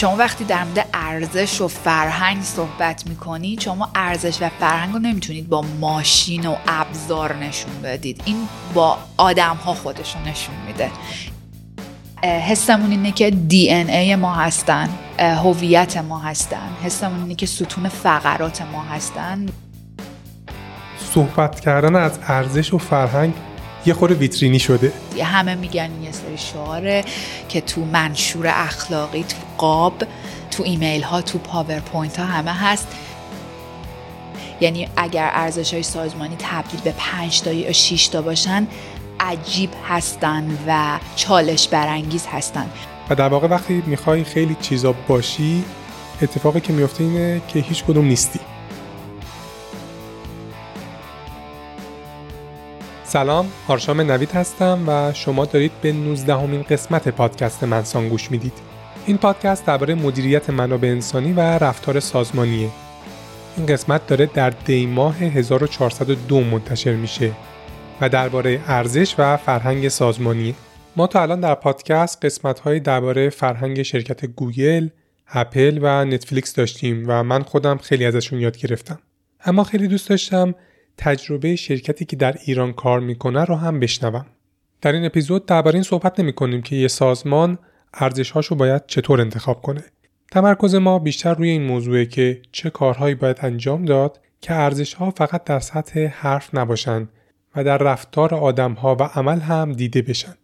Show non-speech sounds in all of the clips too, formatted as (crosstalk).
شما وقتی در مورد ارزش و فرهنگ صحبت می‌کنی شما ارزش و فرهنگ رو نمی‌تونید با ماشین و ابزار نشون بدید. این با آدم ها خودشون نشون میده. حسمون اینه که دی ان ای ما هستن هویت ما هستن. حسمون اینه که ستون فقرات ما هستن. صحبت کردن از ارزش و فرهنگ یه خورده ویترینی شده. همه میگن یه سری شعاره که تو منشور اخلاقی تو قاب تو ایمیل ها تو پاورپوینت ها همه هست. یعنی اگر ارزش های سازمانی تبدیل به پنج تا یا 6 تا باشن عجیب هستن و چالش برانگیز هستن. و در واقع وقتی می‌خوای خیلی چیزا باشی اتفاقی که میفته اینه که هیچ کدوم نیستی. سلام آرشام نوید هستم و شما دارید به 19 اُمین قسمت پادکست منسان گوش می‌دید. این پادکست درباره مدیریت منابع انسانی و رفتار سازمانیه این قسمت داره در دی ماه 1402 منتشر میشه و درباره ارزش و فرهنگ سازمانی ما تا الان در پادکست قسمت های درباره فرهنگ شرکت گوگل، اپل و نتفلیکس داشتیم و من خودم خیلی ازشون یاد گرفتم. اما خیلی دوست داشتم تجربه شرکتی که در ایران کار می‌کنه رو هم بشنوم. در این اپیزود درباره این صحبت نمی کنیم که یه سازمان ارزشهاشو باید چطور انتخاب کنه. تمرکز ما بیشتر روی این موضوعه که چه کارهایی باید انجام داد که ارزشها فقط در سطح حرف نباشند و در رفتار آدمها و عمل هم دیده بشن.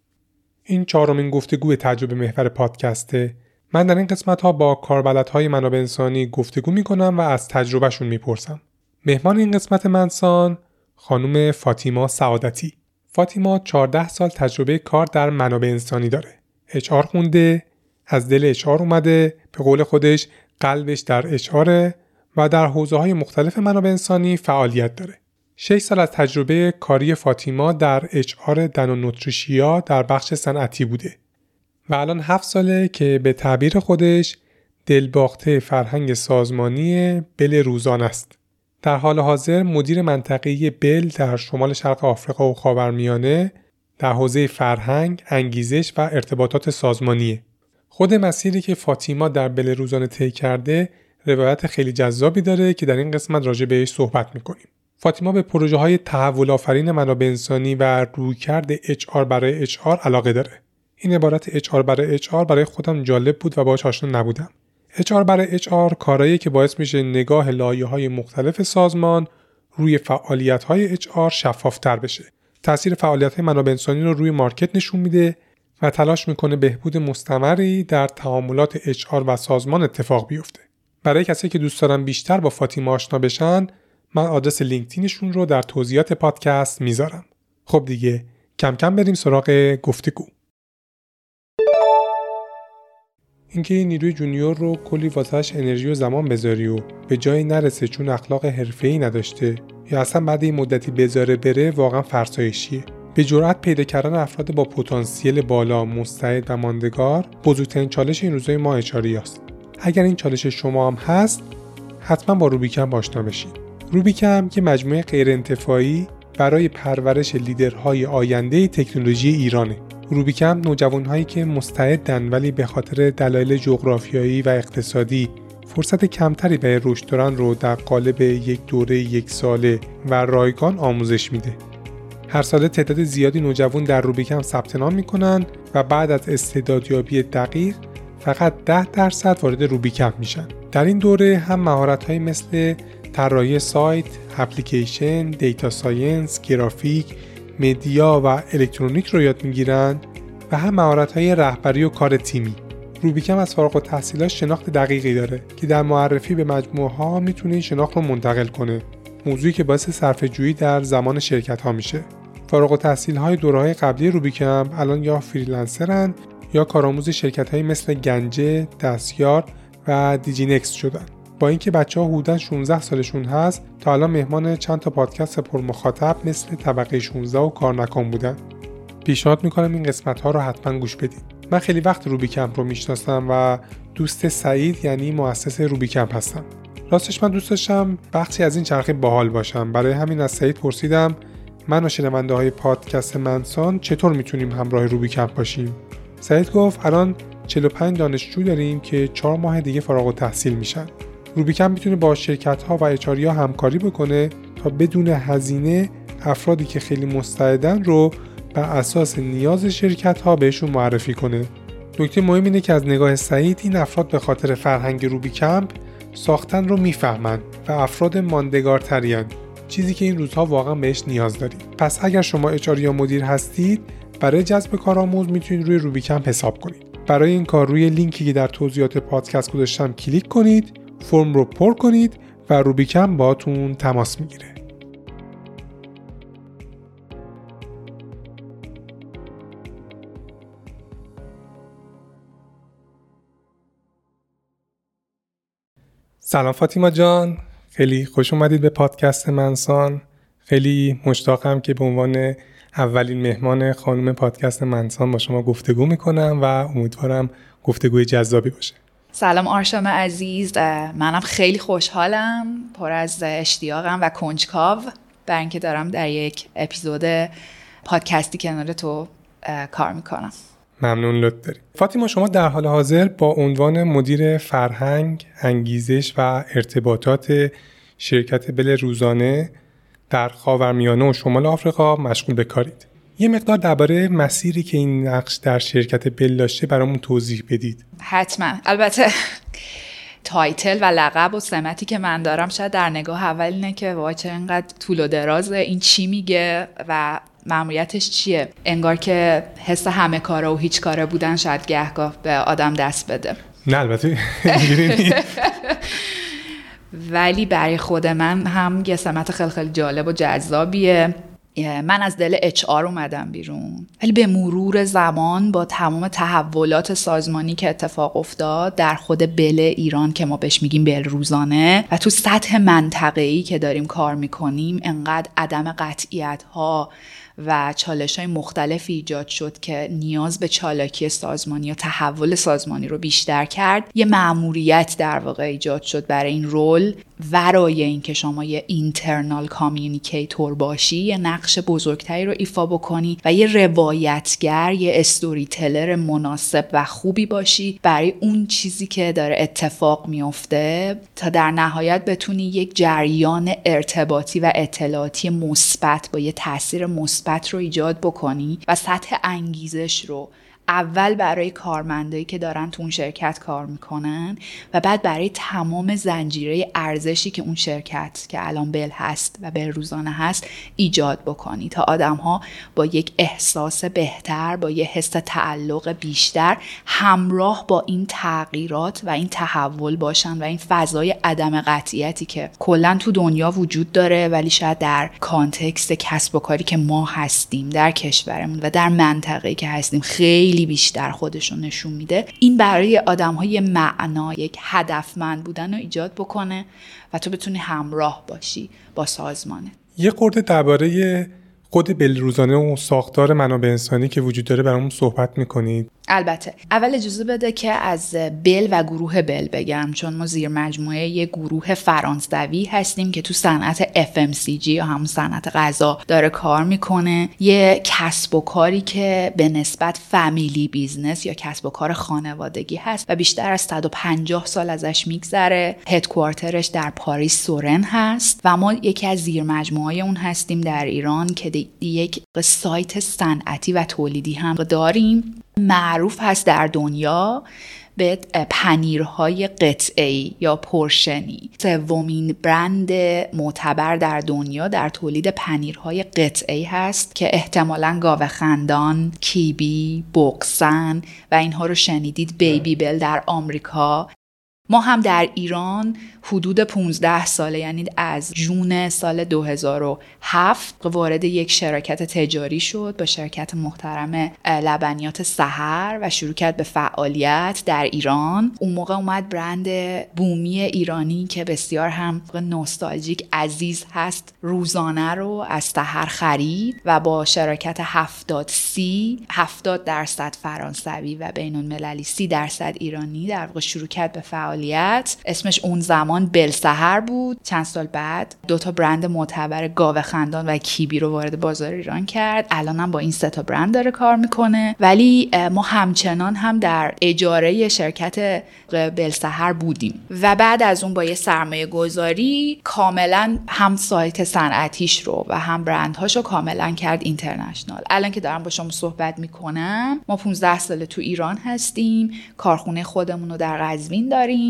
این چهارمین گفتگو تجربه محور پادکسته. من در این قسمت ها با کاربلدهای منابع انسانی گفتگو می کنم و از تجربهشون می‌پرسم. مهمان این قسمت منسان خانم فاطیما سعادتی. فاطیما 14 سال تجربه کار در منابع انسانی داره. اچار خونده، از دل اچار اومده، به قول خودش قلبش در اچاره و در حوزه های مختلف منابع انسانی فعالیت داره. 6 سال از تجربه کاری فاطیما در اچار دن نوتریشیا در بخش صنعتی بوده و الان 7 ساله که به تعبیر خودش دلباخته فرهنگ سازمانی بل روزان است. در حال حاضر مدیر منطقه بل در شمال شرق آفریقا و خاورمیانه در حوزه فرهنگ، انگیزش و ارتباطات سازمانیه. خود مسیری که فاطیما در بل روزانه طی کرده روایت خیلی جذابی داره که در این قسمت راجع بهش صحبت می‌کنیم. فاطیما به پروژه های تحول آفرین منابع انسانی و رویکرد HR برای HR علاقه داره. این عبارت HR برای HR برای خودم جالب بود و باهاش آشنا نبودم. HR برای HR کارایی که باعث میشه نگاه لایه های مختلف سازمان روی فعالیت های HR شفافتر بشه. تاثیر فعالیت های منابع انسانی رو روی مارکت نشون میده و تلاش می‌کنه بهبود مستمری در تعاملات HR و سازمان اتفاق بیفته. برای کسی که دوست دارن بیشتر با فاطیما آشنا بشن من آدرس لینکدینشون رو در توضیحات پادکست می‌ذارم. خب دیگه کم کم بریم سراغ گفتگو. اینکه این نیروی جونیور رو کلی واسهش انرژی و زمان بذاری و به جایی نرسه چون اخلاق حرفه‌ای نداشته یا اصلا بعد این مدتی بذاره بره واقعا فرسایشیه. به جرأت پیدا کردن افراد با پتانسیل بالا، مستعد و ماندگار بزرگترین چالش این روزهای ما اچاری است. اگر این چالش شما هم هست، حتما با روبیکم آشنا بشید. روبیکم که مجموعه غیر انتفاعی برای پرورش لیدرهای آینده تکنولوژی ایرانه. روبیکم نوجوانهایی که مستعدن ولی به خاطر دلایل جغرافیایی و اقتصادی فرصت کمتری برای رشد رو در قالب یک دوره یک ساله و رایگان آموزش میده. هر ساله تعداد زیادی نوجوان در روبیکم ثبت نام می‌کنن و بعد از استعدادیابی دقیق فقط 10 درصد وارد روبیکم میشن. در این دوره هم مهارت مثل طراحی سایت، اپلیکیشن، data science، گرافیک، media و الکترونیک رو یاد می‌گیرن و مهارت های رهبری و کار تیمی. روبی کمپ از فارغ التحصیلاش شناخت دقیقی داره که در معرفی به مجموعه ها می‌تونه این شناخت رو منتقل کنه. موضوعی که باعث صرف جویی در زمان شرکت ها میشه. فارغ التحصیل های دوره قبلی روبی کمپ الان یا فریلنسرن یا کارآموز شرکت های مثل گنجه، دستیار و دیجینکس شدن. با اینکه بچه ها حدودا 16 سالشون هست تا الان مهمان چند تا پادکست پر مخاطب مثل طبقه 16 و کار نکن بودن پیشنهاد می‌کنم این قسمت ها رو حتما گوش بدید من خیلی وقته روبی کمپ رو می‌شناسم و دوست سعید یعنی مؤسس روبی کمپ هستم. راستش من دوست داشتم بخشی از این چرخه باحال باشم. برای همین از سعید پرسیدم من و شنونده های پادکست منسان چطور می‌تونیم همراه روبی کمپ باشیم؟ سعید گفت الان 45 دانشجو داریم که 4 ماه دیگه فارغ التحصیل میشن. روبیکم می‌تونه با شرکت ها و اچاریا همکاری بکنه تا بدون هزینه افرادی که خیلی مستعدن رو بر اساس نیاز شرکت ها بهشون معرفی کنه. نکته مهم اینه که از نگاه سعید این افراد به خاطر فرهنگ روبی کمپ ساختن رو می‌فهمن و افراد ماندگارترین چیزی که این روزها واقعا بهش نیاز داریم. پس اگر شما اچار یا مدیر هستید برای جذب کارآموز می‌تونید روی روبی کمپ حساب کنید. برای این کار روی لینکی که در توضیحات پادکست گذاشتم کلیک کنید فرم رو پر کنید و روبیکم باتون تماس می‌گیره. سلام فاطیما جان. خیلی خوش اومدید به پادکست منسان. خیلی مشتاقم که به عنوان اولین مهمان خانم پادکست منسان با شما گفتگو می‌کنم و امیدوارم گفتگوی جذابی باشه. سلام آرشام عزیز. منم خیلی خوشحالم. پر از اشتیاقم و کنجکاو بر اینکه دارم در یک اپیزود پادکستی کنار تو کار می‌کنم. ممنون لطف داریم فاطیما شما در حال حاضر با عنوان مدیر فرهنگ، انگیزش و ارتباطات شرکت بل روزانه در خاورمیانه و شمال آفریقا مشغول به کارید. یه مقدار درباره مسیری که این نقش در شرکت بل داشته برامون توضیح بدید. حتما. البته تایتل و لقب و سمتی که من دارم شاید در نگاه اول اینه که وای چه اینقدر طول و درازه این چی میگه و معمولیتش چیه؟ انگار که حس همه کاره و هیچ کاره بودن شاید گهگاه به آدم دست بده. نه البته (laughs) ولی برای خود من هم یه سمت خیلی خیلی جالب و جذابیه. من از دل اچ آر اومدم بیرون. ولی به مرور زمان با تمام تحولات سازمانی که اتفاق افتاد در خود بل ایران که ما بهش میگیم بل روزانه و تو سطح منطقه‌ای که داریم کار می‌کنیم انقدر عدم قطعیت ها و چالش های مختلف ایجاد شد که نیاز به چالاکی سازمانی یا تحول سازمانی رو بیشتر کرد. یه معموریت در واقع ایجاد شد برای این رول ورای اینکه شما یه internal communicator باشی یه نقش بزرگتری رو ایفا بکنی و یه روایتگر یه storyteller مناسب و خوبی باشی برای اون چیزی که داره اتفاق میفته تا در نهایت بتونی یک جریان ارتباطی و اطلاعاتی مثبت با یه تاثیر مثبت رو ایجاد بکنی و سطح انگیزش رو اول برای کارمندایی که دارن تو اون شرکت کار می‌کنن و بعد برای تمام زنجیره ارزشی که اون شرکت که الان بل هست و بل روزانه هست ایجاد بکنی تا آدم ها با یک احساس بهتر با یه حس تعلق بیشتر همراه با این تغییرات و این تحول باشن و این فضای عدم قطعیتی که کلا تو دنیا وجود داره ولی شاید در کانتکست کسب و کاری که ما هستیم در کشورمون و در منطقه که هستیم خیلی خیلی بیشتر خودشون نشون میده. این برای آدم های معنا یک هدفمند بودن رو ایجاد بکنه و تو بتونی همراه باشی با سازمانه یه خورده درباره خود بل روزانه و ساختار منابع انسانی که وجود داره برامون صحبت می‌کنید. البته. اول اجازه بده که از بل و گروه بل بگم چون ما زیر مجموعه یه گروه فرانسوی هستیم که تو صنعت FMCG یا همون صنعت غذا داره کار می‌کنه. یه کسب و کاری که به نسبت family business یا کسب و کار خانوادگی هست و بیشتر از 150 سال ازش میگذره. headquarter ش در پاریس سورن هست و ما یکی از زیر مجموعه اون هستیم در ایران که یک سایت صنعتی و تولیدی هم داریم. معروف هست در دنیا به پنیرهای قطعی یا پرشنی. سومین برند معتبر در دنیا در تولید پنیرهای قطعی هست که احتمالا گاوه خندان، کیبی، بوکسن و اینها رو شنیدید. بیبی بل در آمریکا. ما هم در ایران حدود 15 ساله یعنی از جون سال 2007 وارد یک شرکت تجاری شد با شرکت محترم لبنیات سحر و شروع کرد به فعالیت در ایران. اون موقع اومد برند بومی ایرانی که بسیار هم نوستالژیک عزیز هست روزانه رو از سحر خرید و با شرکت 70 سی 70 درصد فرانسوی و بین المللی 30 درصد ایرانی در واقع شروع کرد به فعالیت فعالیت. اسمش اون زمان بلسهر بود. چند سال بعد دو تا برند معتبر گاوه خندان و کیبی رو وارد بازار ایران کرد. الان هم با این سه تا برند داره کار می‌کنه. ولی ما همچنان هم در اجاره شرکت بلسهر بودیم. و بعد از اون با یه سرمایه گذاری کاملا هم سایت صنعتیش رو و هم برندهاش رو کاملا کرد اینترنشنال. الان که دارم با شما صحبت می‌کنم ما 15 ساله تو ایران هستیم. کارخونه خودمون رو در قزوین داریم.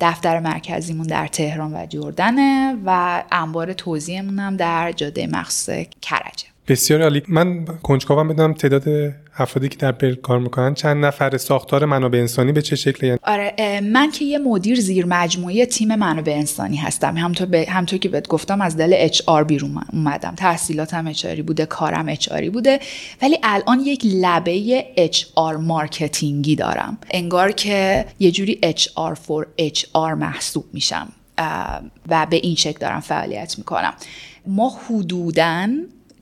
دفتر مرکزیمون در تهران و جردنه و انبار توزیعمون هم در جاده مخصوص کرجه. بسیار عالی. من کنجکاوم بدونم تعداد افرادی که در بل کار می‌کنن چند نفر ساختار منابع انسانی به چه شکلی یعنی؟ آره من که یه مدیر زیر مجموعه تیم منابع انسانی هستم. همطور, به، همطور که بهت گفتم از دل HR بیرون اومدم. تحصیلاتم اچ بوده کارم اچ بوده. ولی الان یک لبه HR marketing ی دارم. انگار که یه جوری HR for HR محسوب میشم و به این شکل دارم فعالیت می‌کنم. ما حدوداً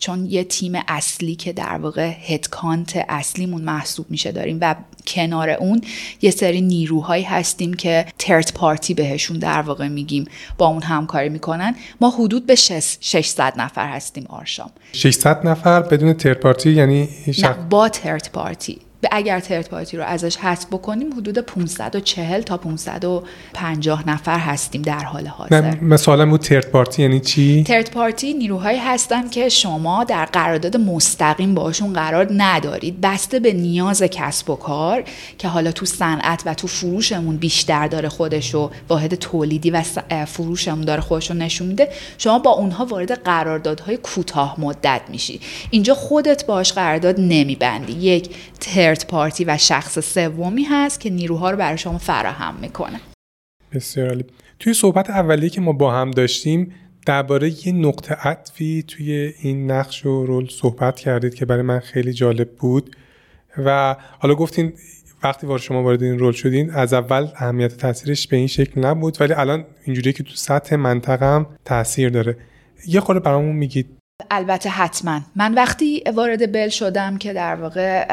چون یه تیم اصلی که در واقع headcount اصلیمون محسوب میشه داریم و کنار اون یه سری نیروهایی هستیم که ترت پارتی بهشون در واقع میگیم با اون همکاری می‌کنن. ما حدود به 600 نفر هستیم آرشام. 600 نفر بدون ترت پارتی یعنی نه با ترت پارتی اگر ترت پارتی رو ازش حذف بکنیم حدود 540 تا 550 نفر هستیم در حال حاضر. مثلا بود ترت پارتی یعنی چی؟ ترت پارتی نیروهایی هستن که شما در قرارداد مستقیم باشون قرار ندارید. بسته به نیاز کسب و کار که حالا تو صنعت و تو فروشمون بیشتر داره خودشو واحد تولیدی و فروشمون داره خودشو نشون میده. شما با اونها وارد قراردادهای کوتاه مدت میشی. اینجا خودت باش قرارداد نمیبندی. یک ترت پارتی و شخص سومی هست که نیروها رو برای شما فراهم می‌کنه. بسیار عالی. توی صحبت اولیه که ما با هم داشتیم درباره یه نقطه عطفی توی این نقش و رول صحبت کردید که برای من خیلی جالب بود. و حالا گفتین وقتی وارد شما وارد این رول شدین از اول اهمیت تاثیرش به این شکل نبود ولی الان اینجوریه که تو سطح منطقه هم تاثیر داره. یه خورده برامون میگید البته حتما. من وقتی وارد بل شدم که در واقع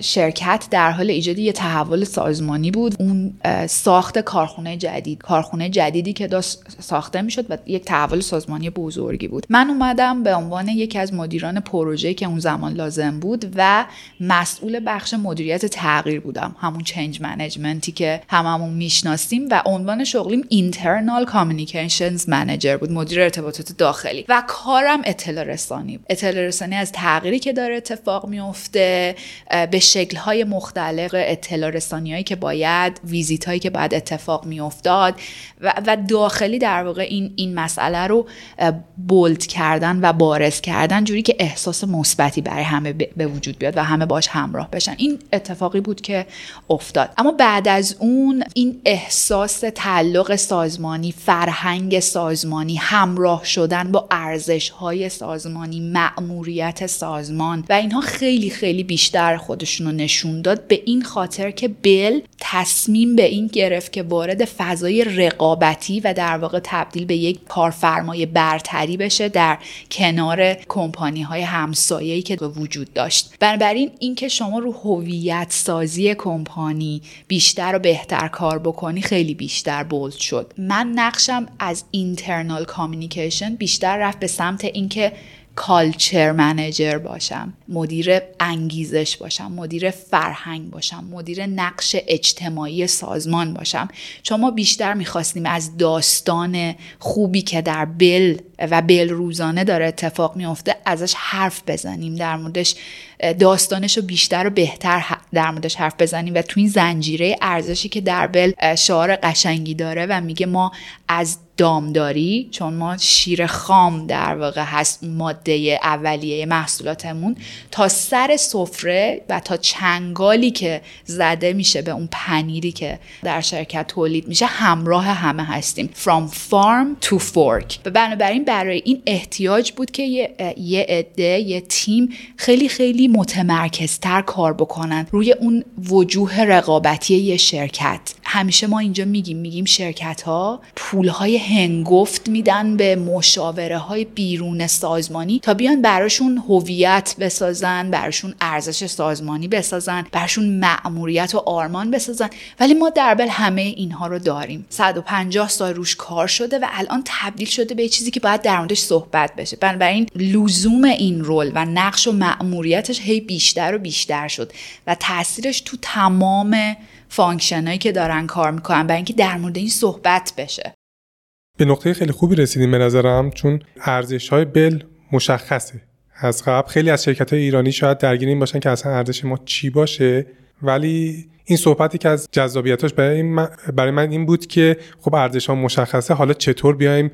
شرکت در حال ایجاد یه تحول سازمانی بود اون ساخت کارخونه جدید کارخونه جدیدی که داشت ساخته می‌شد و یک تحول سازمانی بزرگی بود. من اومدم به عنوان یکی از مدیران پروژه که اون زمان لازم بود و مسئول بخش مدیریت تغییر بودم. همون change management ی که هممون می‌شناسیم و عنوان شغلیم internal communications manager بود مدیر ارتباطات داخلی. و کارم اطلاع رسانی اطلاع رسانی از تغییری که داره اتفاق میفته به شکل های مختلف اطلاع رسانی هایی که باید ویزیت هایی که باید اتفاق میافتاد و, و داخلی در واقع این این مسئله رو bold کردن و بارز کردن جوری که احساس مثبتی برای همه به وجود بیاد و همه باش همراه بشن. این اتفاقی بود که افتاد. اما بعد از اون این احساس تعلق سازمانی فرهنگ سازمانی همراه شدن با ارزش های سازمانی مأموریت سازمان و اینها خیلی خیلی بیشتر خودشون رو نشون داد به این خاطر که بل تصمیم به این گرفت که وارد فضای رقابتی و در واقع تبدیل به یک کارفرمای برتری بشه در کنار کمپانی های همسایه‌ای که وجود داشت. بنابراین اینکه شما رو هویت سازی کمپانی بیشتر و بهتر کار بکنی خیلی بیشتر bold شد. من نقشم از internal communication بیشتر رفت به سمت این اینکه culture manager باشم مدیر انگیزش باشم مدیر فرهنگ باشم مدیر نقش اجتماعی سازمان باشم. چون ما بیشتر می‌خواستیم از داستان خوبی که در بل و بل روزانه داره اتفاق میافته ازش حرف بزنیم. در موردش داستانش رو بیشتر و بهتر در موردش حرف بزنیم و تو این زنجیره ارزشی که در بل شعار قشنگی داره و میگه ما از دامداری چون ما شیر خام در واقع هست ماده اولیه محصولاتمون. تا سر سفره و تا چنگالی که زده میشه به اون پنیری که در شرکت تولید میشه همراه همه هستیم. From farm to fork. و بنابراین برای این احتیاج بود که یه, عده یه تیم خیلی خیلی متمرکزتر کار بکنن روی اون وجوه رقابتی یه شرکت. همیشه ما اینجا میگیم میگیم شرکت ها پول های هنگفت میدن به مشاوره های بیرون سازمانی تا بیان براشون هویت بسازن براشون ارزش سازمانی بسازن براشون مأموریت و آرمان بسازن. ولی ما در بل همه اینها رو داریم. 150 سال روش کار شده و الان تبدیل شده به چیزی که باید در موردش صحبت بشه. بنابراین لزوم این رول و نقش و مأموریتش هی بیشتر و بیشتر شد و تاثیرش تو تمام فانکشنایی که دارن کار می‌کنن برای اینکه در مورد این صحبت بشه. به نقطه خیلی خوبی رسیدیم به نظرم چون ارزش های بل مشخصه. از قبل خیلی از شرکت های ایرانی شاید درگیر این باشن که اصلا ارزش ما چی باشه ولی این صحبتی که از جذابیتاش برای برای من این بود که خب ارزش ها مشخصه حالا چطور بیایم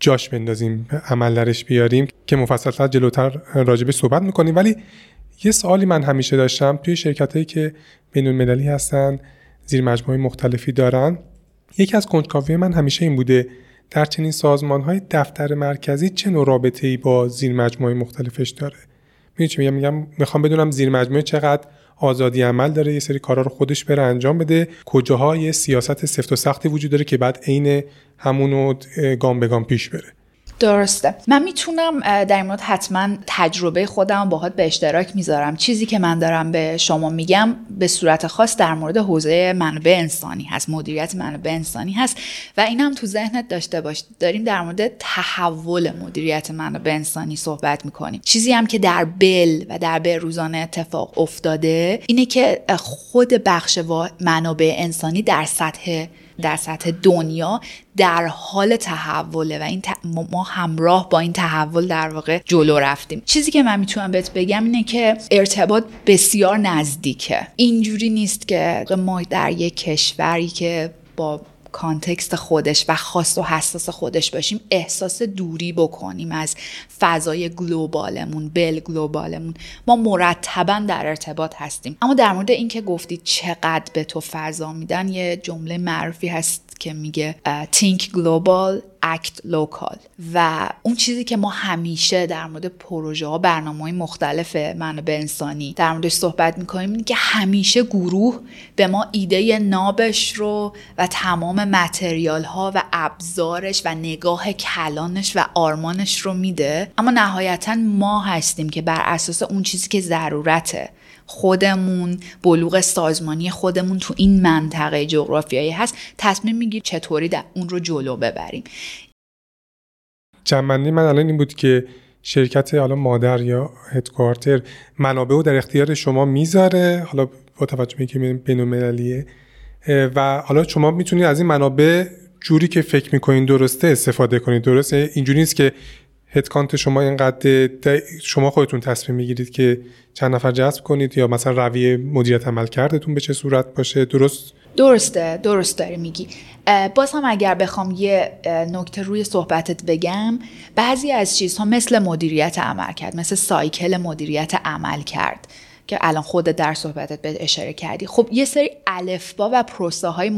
جاش بندازیم عمل درش بیاریم که مفصلتر جلوتر راجبه صحبت می‌کنیم. ولی یه سوالی من همیشه داشتم توی شرکت هایی که بین المللی هستن زیر مجموعه مختلفی دارن یکی از کنجکاوی من همیشه این بوده در چنین سازمان های دفتر مرکزی چه نوع رابطه ای با زیر مجموعه مختلفش داره؟ میگم؟ میگم می‌خوام بدونم زیر مجموعه چقدر آزادی عمل داره یه سری کارا رو خودش بره انجام بده کجاها یه سیاست سفت و سختی وجود داره که بعد عین همونو گام به گام پیش بره. درسته. من می‌تونم در مورد حتما تجربه خودم باهات به اشتراک می‌ذارم. چیزی که من دارم به شما میگم به صورت خاص در مورد حوزه منابع انسانی هست مدیریت منابع انسانی هست و این هم تو ذهنت داشته باش. داریم در مورد تحول مدیریت منابع انسانی صحبت می‌کنیم. چیزی هم که در بل و در به روزانه اتفاق افتاده اینه که خود بخش منابع انسانی در سطح در سطح دنیا در حال تحوله و این ما همراه با این تحول در واقع جلو رفتیم. چیزی که من می‌تونم بهت بگم اینه که ارتباط بسیار نزدیکه. اینجوری نیست که ما در یک کشوری که با کانتکست خودش و خاص و حساس خودش باشیم احساس دوری بکنیم از فضای گلوبالمون بل گلوبالمون. ما مرتبا در ارتباط هستیم. اما در مورد اینکه گفتید چقدر به تو فضا میدن یه جمله معروفی هست. که میگه think global act local. و اون چیزی که ما همیشه در مورد پروژه ها برنامه های مختلف منابع انسانی در موردش صحبت می‌کنیم اینه که همیشه گروه به ما ایده نابش رو و تمام متریال ها و ابزارش و نگاه کلانش و آرمانش رو میده. اما نهایتا ما هستیم که بر اساس اون چیزی که ضرورته. خودمون بلوغ سازمانی خودمون تو این منطقه جغرافیایی هست تصمیم میگیر چطوری در اون رو جلو ببریم. جنبندی من الان این بود که شرکت حالا مادر یا هدکوارتر منابع رو در اختیار شما می‌ذاره حالا با توجه به اینکه بین و حالا شما می‌تونید از این منابع جوری که فکر می‌کنین درسته استفاده کنید. درسته؟ اینجوری نیست که هدکانت شما اینقدر شما خودتون تصمیم می‌گیرید که چند نفر جذب کنید یا مثلا رویه مدیریت عمل کردتون به چه صورت باشه؟ درست؟ درسته درست داری میگی. باز هم اگر بخوام یه نکته روی صحبتت بگم بعضی از چیزها مثل مدیریت عمل کرد مثل سایکل مدیریت عمل کرد که الان خود در صحبتت به اشاره کردی. خب یه سری الفبا و پروسه های.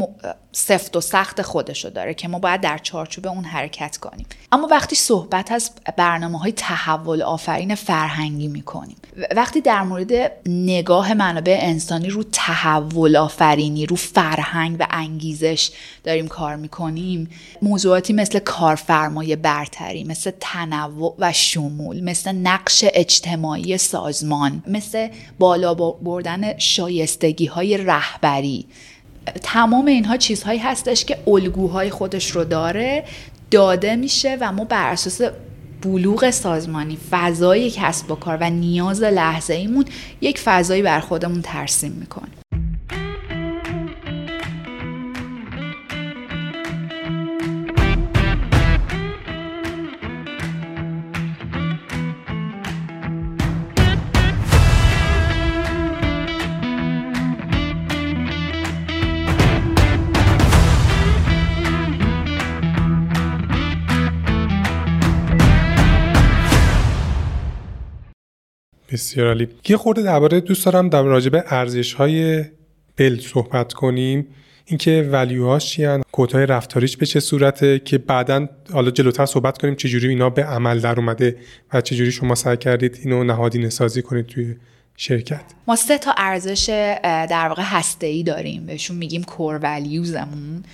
سفت و سخت خودشو داره که ما باید در چارچوب اون حرکت کنیم. اما وقتی صحبت از برنامه های تحول آفرین فرهنگی می‌کنیم وقتی در مورد نگاه منابع انسانی رو تحول آفرینی رو فرهنگ و انگیزش داریم کار می‌کنیم موضوعاتی مثل کارفرمای برتری مثل تنوع و شمول مثل نقش اجتماعی سازمان مثل بالا بردن شایستگی های رهبری تمام اینها چیزهایی هستش که الگوهای خودش رو داره داده میشه و ما بر اساس بلوغ سازمانی فضای کسب و کار و نیاز لحظه ایمون یک فضایی بر خودمون ترسیم می‌کنیم. بسیار عالی. یه خورده درباره دوست دارم در راجع به ارزش های بل صحبت کنیم. اینکه ولیوهاش چیان کودهای رفتاریش به چه صورته که بعدا حالا جلوتر صحبت کنیم چجوری اینا به عمل در اومده و چجوری شما سعی کردید اینو نهادینه سازی کنید توی شرکت. ما سه تا ارزش در واقع هسته ای داریم. بهشون میگیم کور ولیوزمون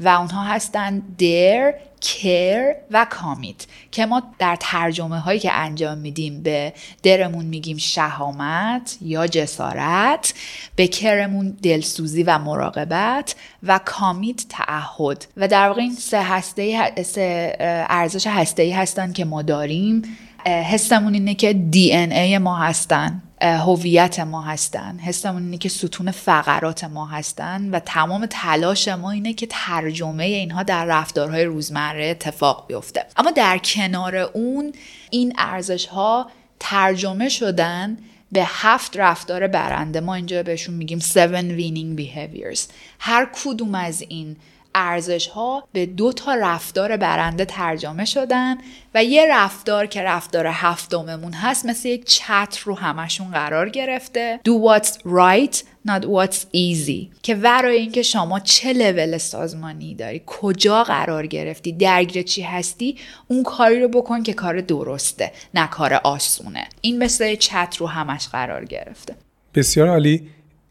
و اونها هستن در کر و کامیت که ما در ترجمه هایی که انجام میدیم به درمون میگیم شهامت یا جسارت به کرمون دلسوزی و مراقبت و کامیت تعهد. و در واقع این سه هسته سه ارزش هسته ای هستن که ما داریم. حسمون اینه که دی ای ما هستن. هویت ما هستن. حسمون اینه که ستون فقرات ما هستن و تمام تلاش ما اینه که ترجمه اینها در رفتارهای روزمره اتفاق بیفته. اما در کنار اون این ارزش ها ترجمه شدن به هفت رفتار برنده. ما اینجا بهشون میگیم seven winning behaviors. هر کدوم از این ارزش ها به دو تا رفتار برنده ترجمه شدن و یه رفتار که رفتار هفتممون هست مثل یک چتر رو همشون قرار گرفته. Do what's right not what's easy. که ورای اینکه شما چه لول سازمانی داری کجا قرار گرفتی درگیر چی هستی اون کاری رو بکن که کار درسته نه کار آسونه. این مثل چتر رو همش قرار گرفته. بسیار عالی.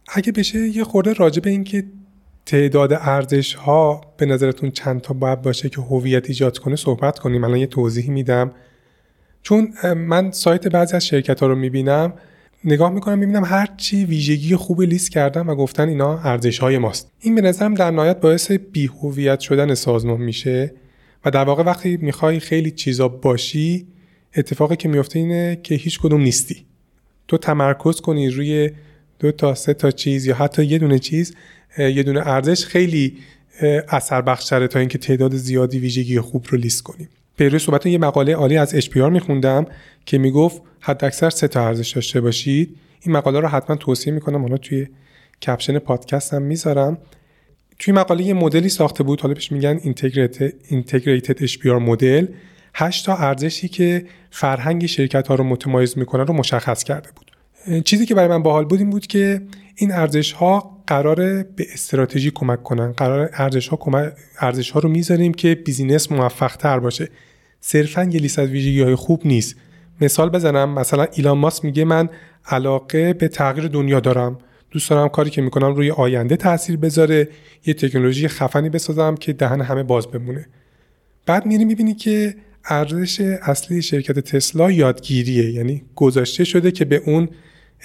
اگه بشه یه خورده راجع به اینکه تعداد ارزش ها به نظرتون چند تا باید باشه که هویت ایجاد کنه صحبت کنیم؟ الان یه توضیحی میدم. چون من سایت بعضی از شرکت ها رو می‌بینم نگاه می‌کنم می‌بینم هر چی ویژگی خوب لیست کردم و گفتن اینا ارزش های ماست. این به نظرم در نهایت باعث بی هویت شدن سازمان میشه و در واقع وقتی می‌خوای خیلی چیزا باشی اتفاقی که میفته اینه که هیچ کدوم نیستی. تو تمرکز کنی روی دو تا سه تا چیز یا حتی یه دونه چیز یه دونه ارزش خیلی اثر بخشتره تا اینکه تعداد زیادی ویژگی خوب رو لیست کنیم. روی صحبت یه مقاله عالی از HPR میخوندم که می‌گفت حد اکثر سه تا ارزش داشته باشید. این مقاله رو حتما توصیه می‌کنم حالا توی کپشن پادکست هم می‌ذارم. توی مقاله یه مدلی ساخته بود حالا بهش میگن integrated HPR model. هشت تا ارزشی که فرهنگ شرکت ها رو متمایز می‌کنن رو مشخص کرده بود. چیزی که برای من باحال بود این بود که این ارزش ها قراره به استراتژی کمک کنن. قراره ارزش ها کمک ارزش ها رو می‌ذاریم که business موفق تر باشه. صرفا یه لیست ویژگی های خوب نیست. مثال بزنم. مثلا ایلان ماس میگه من علاقه به تغییر دنیا دارم. دوست دارم کاری که می‌کنم روی آینده تاثیر بذاره. یه تکنولوژی خفنی بسازم که دهن همه باز بمونه. بعد میری می‌بینی که ارزش اصلی شرکت تسلا یادگیریه. یعنی گذاشته شده که به اون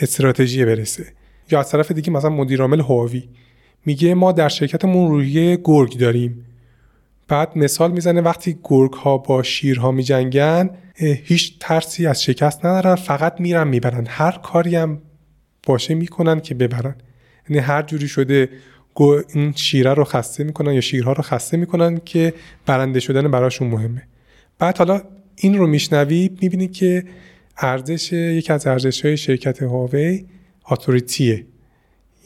استراتژی برسه. یا از طرف دیگه مثلا مدیرعامل هواوی. میگه ما در شرکتمون روی گرگ داریم. بعد مثال می‌زنه وقتی گرگ ها با شیرها میجنگن هیچ ترسی از شکست ندارن فقط میرن می‌برن. هر کاری هم باشه می‌کنن که ببرن. یعنی هر جوری شده این شیره رو خسته می‌کنن یا شیرها رو خسته می‌کنن که برنده شدن براشون مهمه. بعد حالا این رو میشنوی می‌بینی که ارزش یکی از ارزش های شرکت هاوی اتوریتیه.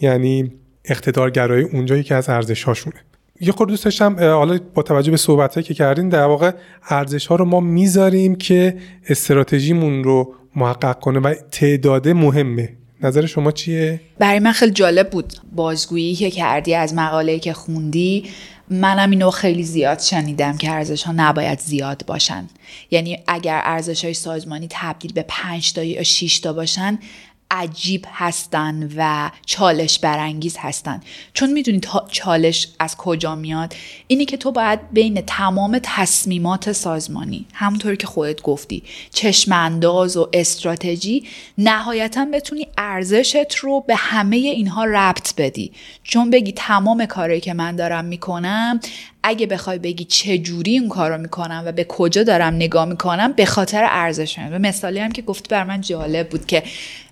یعنی اقتدارگرایی اونجا یکی از ارزش هاشونه یه خورده دوست داشتم حالا با توجه به صحبت که کردین در واقع ارزش ها رو ما می‌ذاریم که استراتژیمون رو محقق کنه و تعداد مهمه. نظر شما چیه؟ برای من خیلی جالب بود بازگویی که کردی از مقاله که خوندی. منم اینو خیلی زیاد شنیدم که ارزش ها نباید زیاد باشن. یعنی اگر ارزش های سازمانی تبدیل به 5 تا یا 6 تا باشن عجیب هستن و چالش برانگیز هستن. چون می‌دونید چالش از کجا میاد؟ اینه که تو باید بین تمام تصمیمات سازمانی همونطوری که خودت گفتی چشم انداز و استراتژی نهایتا بتونی ارزشت رو به همه اینها ربط بدی. چون بگی تمام کاری که من دارم می‌کنم اگه بخوای بگی چه جوری اون کارو می‌کنم و به کجا دارم نگاه می‌کنم به خاطر ارزش و مثالی هم که گفتی بر من جالب بود که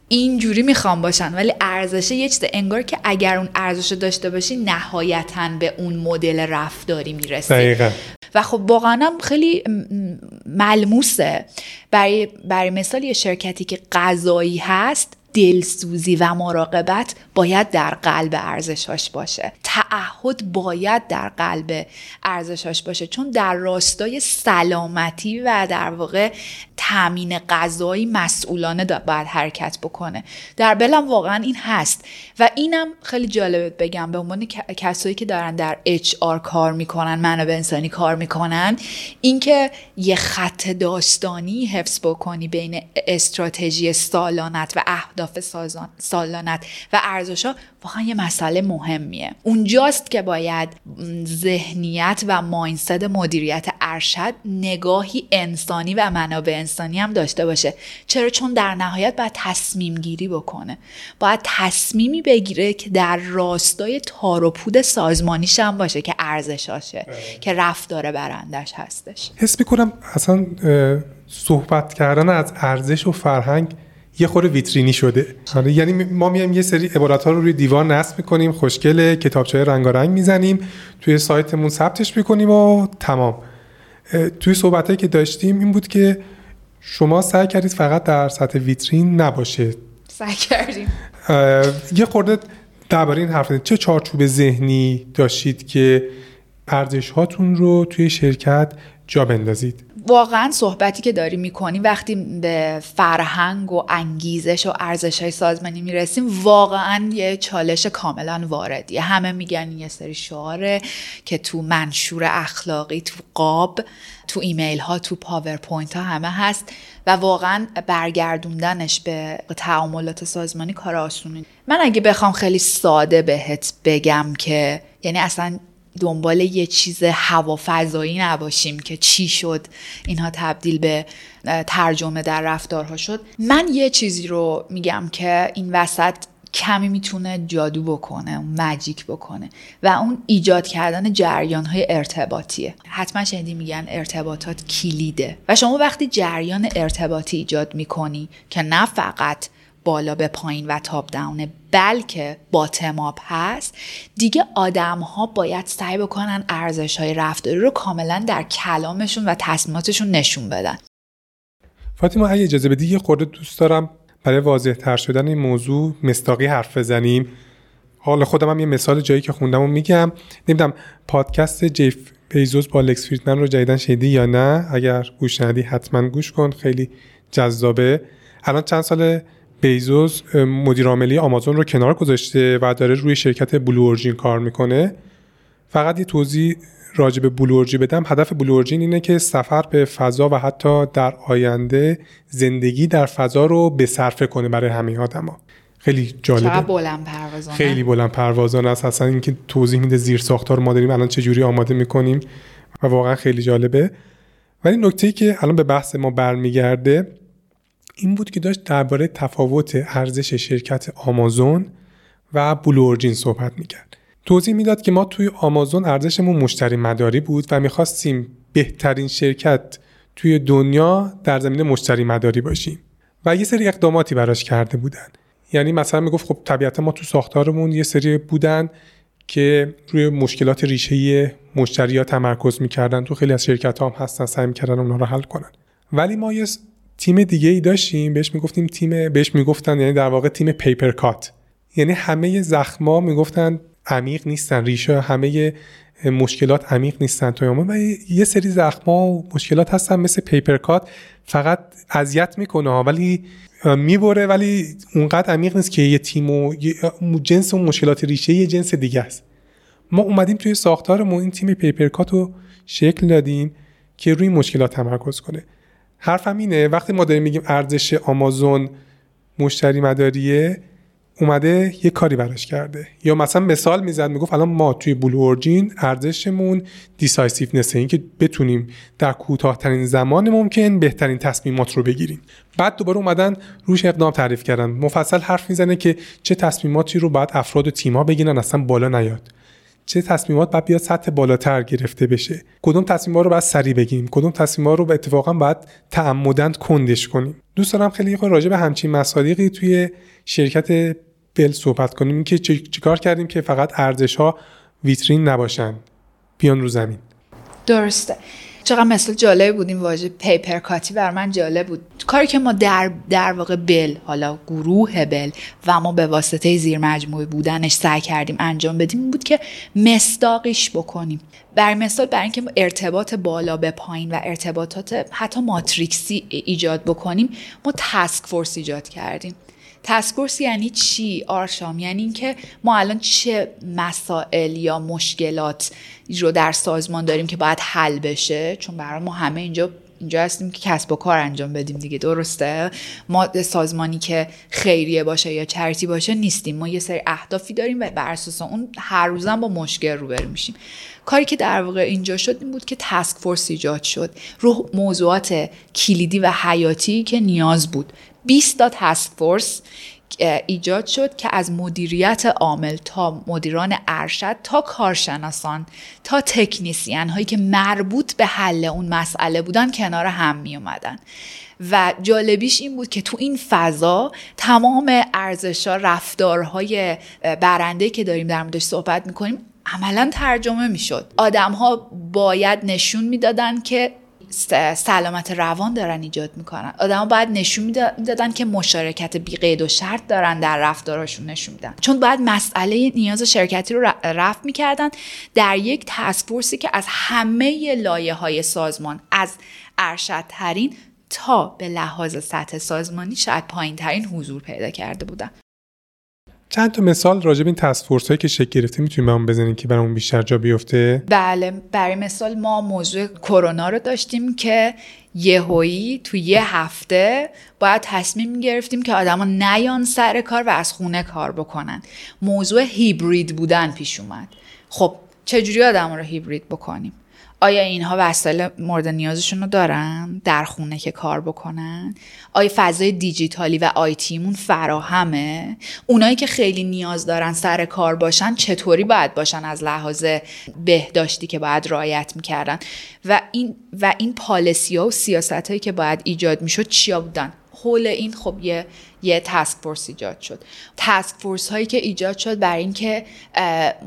اینجوری می‌خوام باشن ولی ارزش یه چیز انگار که اگر اون ارزش داشته باشی نهایتا به اون مدل رفتاری می‌رسی دقیقا. و خب واقعا هم خیلی ملموسه برای, برای مثال یه شرکتی که غذایی هست دلسوزی و مراقبت باید در قلب ارزشاش باشه. تعهد باید در قلب ارزشاش باشه. چون در راستای سلامتی و در واقع تامین غذایی مسئولانه باید حرکت بکنه. در بلم واقعا این هست. و اینم خیلی جالبه بگم. به عنوان کسایی که دارن در اچ آر کار می‌کنن منابع انسانی کار می‌کنن اینکه یه خط داستانی حفظ بکنی بین استراتژی سالانت و اهداف اهداف سالانت و ارزشها واقعا یه مسئله مهمیه. اونجاست که باید ذهنیت و ماینست مدیریت ارشد نگاهی انسانی و منابع انسانی هم داشته باشه. چرا؟ چون در نهایت باید تصمیم گیری بکنه. باید تصمیمی بگیره که در راستای تار و پود سازمانیش هم باشه که ارزشاشه بله. که رفتار برندش هستش. حس می‌کنم اصلا صحبت کردن از ارزش و فرهنگ یه خورده ویترینی شده. آره، یعنی ما میایم یه سری عبارت ها رو روی دیوار نصب می‌کنیم خوشگله کتابچه رنگارنگ می‌زنیم توی سایتمون ثبتش می‌کنیم و تمام. توی صحبت که داشتیم این بود که شما سعی کردید فقط در سطح ویترین نباشه. سعی کردیم. یه خورده درباره این حرف چه چارچوب ذهنی داشتید که ارزش هاتون رو توی شرکت جا بندازید؟ واقعا صحبتی که داری می‌کنی وقتی به فرهنگ و انگیزش و ارزش های سازمانی می‌رسیم واقعا یه چالش کاملا واردیه. همه میگن یه سری شعاره که تو منشور اخلاقی تو قاب تو ایمیل ها تو PowerPoint ها همه هست و واقعا برگردوندنش به تعاملات سازمانی کار آسونی. من اگه بخوام خیلی ساده بهت بگم که یعنی اصلا دنبال یه چیز هوافضایی نباشیم که چی شد. اینها تبدیل به ترجمه در رفتارها شد. من یه چیزی رو میگم که این وسط کمی می‌تونه جادو بکنه magic بکنه و اون ایجاد کردن جریان های ارتباطیه. حتما شنیدی میگن ارتباطات کلیده و شما وقتی جریان ارتباطی ایجاد می‌کنی که نه فقط بالا به پایین و تاپ داونه بلکه باتماپ هست. دیگه آدم ها باید سعی بکنن ارزش های رفتاری رو کاملا در کلامشون و تصمیماتشون نشون بدن. فاطمه اگه اجازه بدی یه خورده دوست دارم برای واضح تر شدن این موضوع مستاقی حرف بزنیم. حال خودم هم یه مثال جایی که خوندم و میگم. نمی‌دونم پادکست جیف بیزوس با لکس فریدمن رو جدیدن شنیدی یا نه؟ اگر گوش ندی حتما گوش کن. خیلی جذابه. الان چند سال بیزوس مدیر عاملی آمازون رو کنار گذاشته و داره روی شرکت بلو اورجین کار می‌کنه. فقط یه توضیح راجع به بلو اورجین بدم. هدف بلو اورجین اینه که سفر به فضا و حتی در آینده زندگی در فضا رو به صرفه کنه برای همه آدما. خیلی جالبه. بلند پروازانه. خیلی بلند پروازانه است. اصلا اینکه توضیح میده زیر ساختار ما داریم الان چه جوری آماده می‌کنیم و واقعا خیلی جالبه. ولی نکته ای که الان به بحث ما برمیگرده این بود که داشت درباره تفاوت ارزش شرکت آمازون و بلورجین صحبت می‌کرد. توضیح می‌داد که ما توی آمازون ارزشمون مشتری مداری بود و می‌خواستیم بهترین شرکت توی دنیا در زمین مشتری مداری باشیم و یه سری اقداماتی براش کرده بودن. یعنی مثلا می‌گفت خب طبیعتا ما تو ساختارمون یه سری بودن که روی مشکلات ریشه مشتری ها تمرکز می‌کردن تو خیلی از شرکت هم هستن سعی می‌کردن اونها رو حل کنن. ولی ما یه تیم دیگه ای داشتیم بهش می‌گفتیم تیم بهش می‌گفتن یعنی در واقع تیم پیپر کات یعنی همه زخما می‌گفتن عمیق نیستن ریشه همه مشکلات عمیق نیستن توی و یه سری زخما و مشکلات هستن مثل پیپر کات فقط اذیت می‌کنه ولی می‌بره ولی اونقدر عمیق نیست که یه تیم و جنس و مشکلات ریشه یه جنس دیگه است. ما اومدیم توی ساختارمون این تیم پیپر کات رو شکل دادیم که روی مشکلات تمرکز کنه. حرفم اینه وقتی ما داریم میگیم ارزش آمازون مشتری مداریه اومده یه کاری براش کرده. یا مثلا مثال می‌زد می‌گفت الان ما توی بلو اورجین ارزشمون decisiveness این که بتونیم در کوتاهترین زمان ممکن بهترین تصمیمات رو بگیریم. بعد دوباره اومدن روش اقدام تعریف کردن. مفصل حرف می‌زنه که چه تصمیماتی رو باید افراد و تیم‌ها بگیرن اصلا بالا نیاد. چه تصمیمات باید بیاد سطح بالاتر گرفته بشه؟ کدوم تصمیمات رو باید سریع بگیریم؟ کدوم تصمیمات رو اتفاقا باید تعمداً کندش کنیم؟ دوست دارم خیلی راجع به همچین مسائلی توی شرکت بل صحبت کنیم. که چیکار کردیم که فقط ارزش ها ویترین نباشن؟ بیان رو زمین. درسته. چقدر مثل جالب بود این واژه پیپر کاتی بر من جالب بود. کاری که ما در در واقع بل حالا گروه بل و ما به واسطه زیر مجموعه بودنش سعی کردیم انجام بدیم بود که مستاقیش بکنیم. بر مثال برای اینکه ارتباط بالا به پایین و ارتباطات حتی ماتریکسی ایجاد بکنیم ما تسک فورس ایجاد کردیم. تسکورس یعنی چی آرشام? یعنی اینکه ما الان چه مسائل یا مشکلات رو در سازمان داریم که باید حل بشه؟ چون برای ما همه اینجا اینجا هستیم که کسب و کار انجام بدیم دیگه درسته؟ ما سازمانی که خیریه باشه یا چرتی باشه نیستیم. ما یه سری اهدافی داریم و بر اساس اون هر روزم با مشکل روبرو میشیم. کاری که در واقع اینجا شد این بود که تسک فورس ایجاد شد. رو موضوعات کلیدی و حیاتی که نیاز بود 20 تا تسک فورس ایجاد شد که از مدیریت عامل تا مدیران ارشد تا کارشناسان تا تکنیسیان هایی که مربوط به حل اون مسئله بودن کنار هم می اومدن. و جالبیش این بود که تو این فضا تمام ارزش ها رفتارهای برنده که داریم در موردش صحبت می‌کنیم عملا ترجمه می‌شد. آدم ها باید نشون می‌دادن که سلامت روان دارن ایجاد می‌کنن. آدم باید نشون می‌دادن که مشارکت بی قید و شرط دارن در رفتارشون نشون میدن. چون باید مسئله نیاز شرکتی رو رفت می‌کردن در یک تسک که از همه لایه های سازمان از ارشدترین تا به لحاظ سطح سازمانی شاید پایین ترین حضور پیدا کرده بودن. چند تا مثال راجع به این تسک هایی که شکل گرفته می‌تونیم برام بزنین که برامون بیشتر جا بیفته؟ بله برای مثال ما موضوع کرونا رو داشتیم که یهویی تو یه هفته باید تصمیم گرفتیم که آدما نیان سر کار و از خونه کار بکنن. موضوع هیبرید بودن پیش اومد. خب چجوری آدم رو هیبرید بکنیم؟ آیا اینها وسایل مورد نیازشون رو دارن در خونه که کار بکنن؟ آیا فضای دیجیتالی و آیتیمون فراهمه؟ اونایی که خیلی نیاز دارن سر کار باشن چطوری باید باشن از لحاظ بهداشتی که باید رعایت می‌کردن؟ و این و این policy ها و سیاست هایی که باید ایجاد می‌شد چیا بودن؟ حول این خب یه یه task force ایجاد شد. task force هایی که ایجاد شد برای اینکه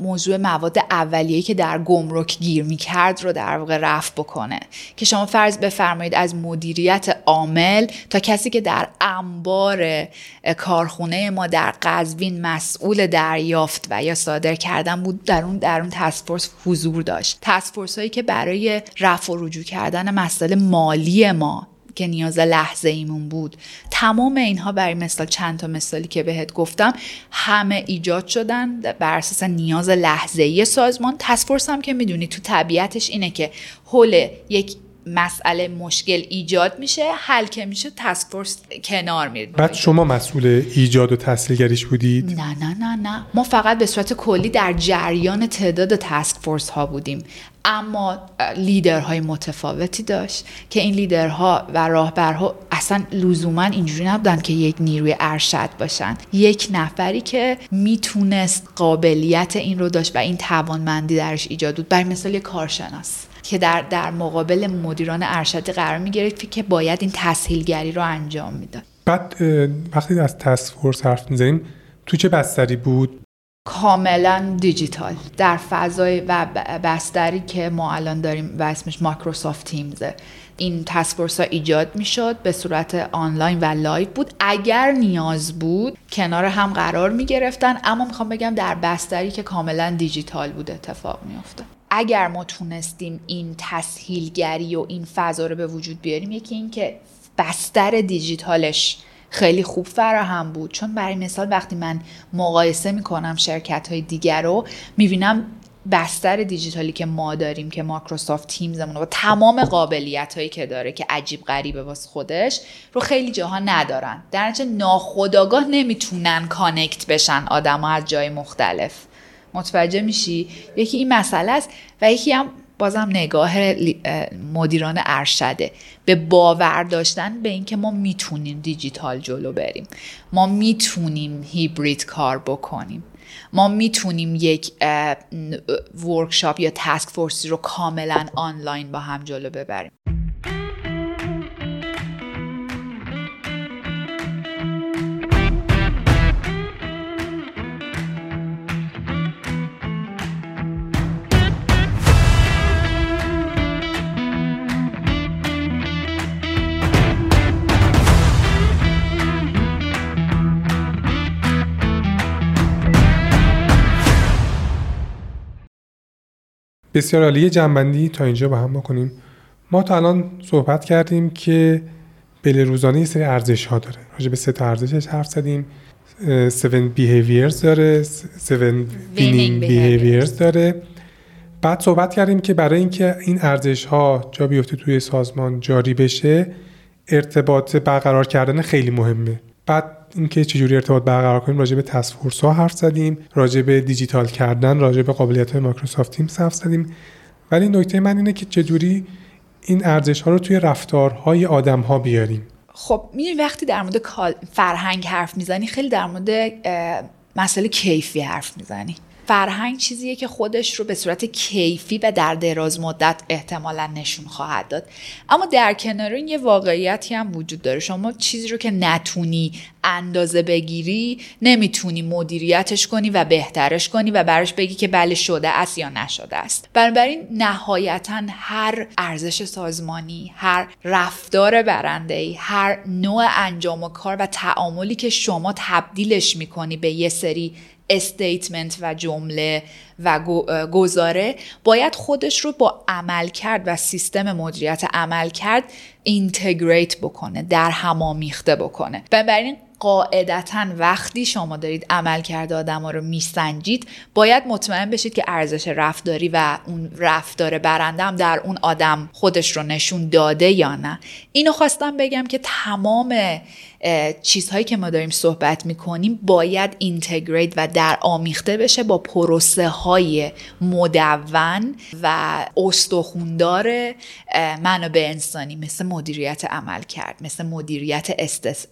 موضوع مواد اولیه‌ای که در گمرک گیر می‌کرد رو در واقع رفع بکنه. که شما فرض بفرمایید از مدیریت عامل تا کسی که در انبار کارخونه ما در قزوین مسئول دریافت و یا صادر کردن بود در اون در اون task force حضور داشت. task force هایی که برای رفع و رجوع کردن مسئله مالی ما که نیاز لحظه ایمون بود. تمام اینها برای مثال چند تا مثالی که بهت گفتم همه ایجاد شدن بر اساس نیاز لحظه ای سازمان تصفورس هم که می‌دونی تو طبیعتش اینه که حول یک مسئله مشکل ایجاد میشه حل که میشه تسک فورس کنار میره بعد شما مسئول ایجاد و تحصیلگریش بودید؟ نه نه نه نه. ما فقط به صورت کلی در جریان تعداد تسک فورس ها بودیم. اما لیدرهای متفاوتی داشت که این لیدرها و راهبرها اصلا لزوما اینجوری نبودن که یک نیروی ارشد باشن. یک نفری که می‌تونست قابلیت این رو داشت و این توانمندی درش ایجاد بود. برای مثال یک کارشناس. که در, در مقابل مدیران ارشدی قرار می گرفت که باید این تسهیلگری رو انجام می‌داد. بعد وقتی از تسک فورس حرف می‌زنیم تو چه بستری بود؟ کاملا دیجیتال. در فضای و بستری که ما الان داریم و اسمش Microsoft Teams ه این task force ها ایجاد می شد به صورت آنلاین و live بود. اگر نیاز بود کنار هم قرار می گرفتن اما می‌خوام بگم در بستری که کاملا دیجیتال بود اتفاق می اگر ما تونستیم این تسهیلگری و این فضا رو به وجود بیاریم یکی این که بستر دیجیتالش خیلی خوب فراهم بود. چون برای مثال وقتی من مقایسه می‌کنم شرکت های دیگر رو می‌بینم بستر دیجیتالی که ما داریم که Microsoft Teams مون و تمام قابلیت هایی که داره که عجیب غریبه واسه خودش رو خیلی جاها ندارن. در نتیجه ناخداگاه نمی‌تونن connect بشن آدم ها از جای مختلف. متوجه میشی؟ یکی این مسئله است و یکی هم بازم نگاه مدیران ارشده. به باور داشتن به اینکه ما می‌تونیم دیجیتال جلو بریم. ما می‌تونیم هیبرید کار بکنیم. ما می‌تونیم یک ورکشاپ یا تسک فورسی رو کاملا آنلاین با هم جلو ببریم. بسیار عالی جنبندی تا اینجا با هم بکنیم. ما تا الان صحبت کردیم که بله روزانه یه سری ارزش ها داره. راجع به سه تا ارزشش حرف زدیم. 7 behaviors داره 7 winning behaviors. داره. بعد صحبت کردیم که برای اینکه این ارزش ها جا بیفته توی سازمان جاری بشه ارتباط برقرار کردن خیلی مهمه. بعد اینکه چجوری ارتباط برقرار کنیم راجع به تسک ها حرف زدیم راجع به دیجیتال کردن راجع به قابلیت های مایکروسافت تیم حرف زدیم. ولی نکته من اینه که چجوری این ارزش ها رو توی رفتارهای آدم ها بیاریم. خب می‌دونی وقتی در مورد فرهنگ حرف می‌زنی خیلی در مورد مسئله کیفی حرف می‌زنی. فرهنگ چیزیه که خودش رو به صورت کیفی و در دراز مدت احتمالا نشون خواهد داد. اما در کنار این یه واقعیتی هم وجود داره. شما چیزی رو که نتونی اندازه بگیری نمی‌تونی مدیریتش کنی و بهترش کنی و براش بگی که بله شده است یا نشده است. بنابراین نهایتا هر ارزش سازمانی هر رفتار برنده ای هر نوع انجام و کار و تعاملی که شما تبدیلش می‌کنی به یه سری استیتمنت و جمله و گزاره باید خودش رو با عمل کرد و سیستم مدیریت عمل کرد اینتگریت بکنه در همامیخته بکنه. بنابراین قاعدتا وقتی شما دارید عمل کرده آدم ها رو میسنجید باید مطمئن بشید که ارزش رفتاری و اون رفتار برنده هم در اون آدم خودش رو نشون داده یا نه. اینو خواستم بگم که تمام چیزهایی که ما داریم صحبت می‌کنیم باید اینتگریت و در آمیخته بشه با پروسه های مدون و استخوندار منابع انسانی مثل مدیریت عمل کرد مثل مدیریت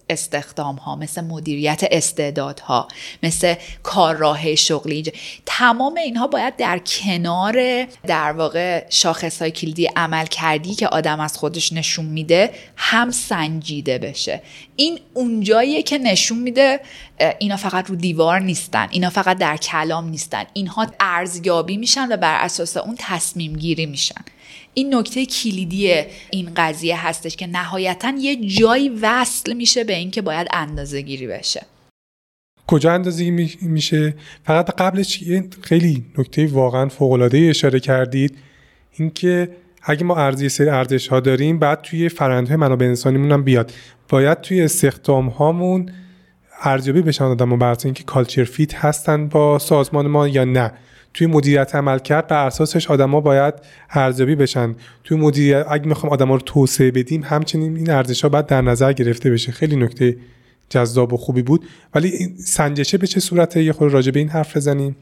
استخدام ها مثل مدیریت استعدادها مثل کارراه شغلی. تمام اینها باید در کنار در واقع شاخص های کلیدی عمل کردی که آدم از خودش نشون میده هم سنجیده بشه. این اونجاییه که نشون میده اینا فقط رو دیوار نیستن اینا فقط در کلام نیستن. اینها ارزیابی میشن و بر اساس اون تصمیم گیری میشن. این نکته کلیدی این قضیه هستش که نهایتا یه جایی وصل میشه به اینکه باید اندازه گیری بشه. کجا اندازه میشه؟ فقط قبلش خیلی نکته واقعا فوق العاده اشاره کردید. اینکه اگه ما ارزی سری ارزش ها داریم بعد توی فرآیندهای منابع انسانیمون هم بیاد. باید توی استخدام هامون ارزیابی بشن آدم بر اینکه کالچر فیت هستن با سازمان ما یا نه. توی مدیریت عمل کرد بر اساسش آدما باید ارزیابی بشن. توی مدیریت اگه می‌خوام آدما رو توسعه بدیم همچنین این ارزش ها باید در نظر گرفته بشه. خیلی نکته جذاب و خوبی بود. ولی سنجشه به چه صورته؟ یه خورده راجع به این حرف بزنیم.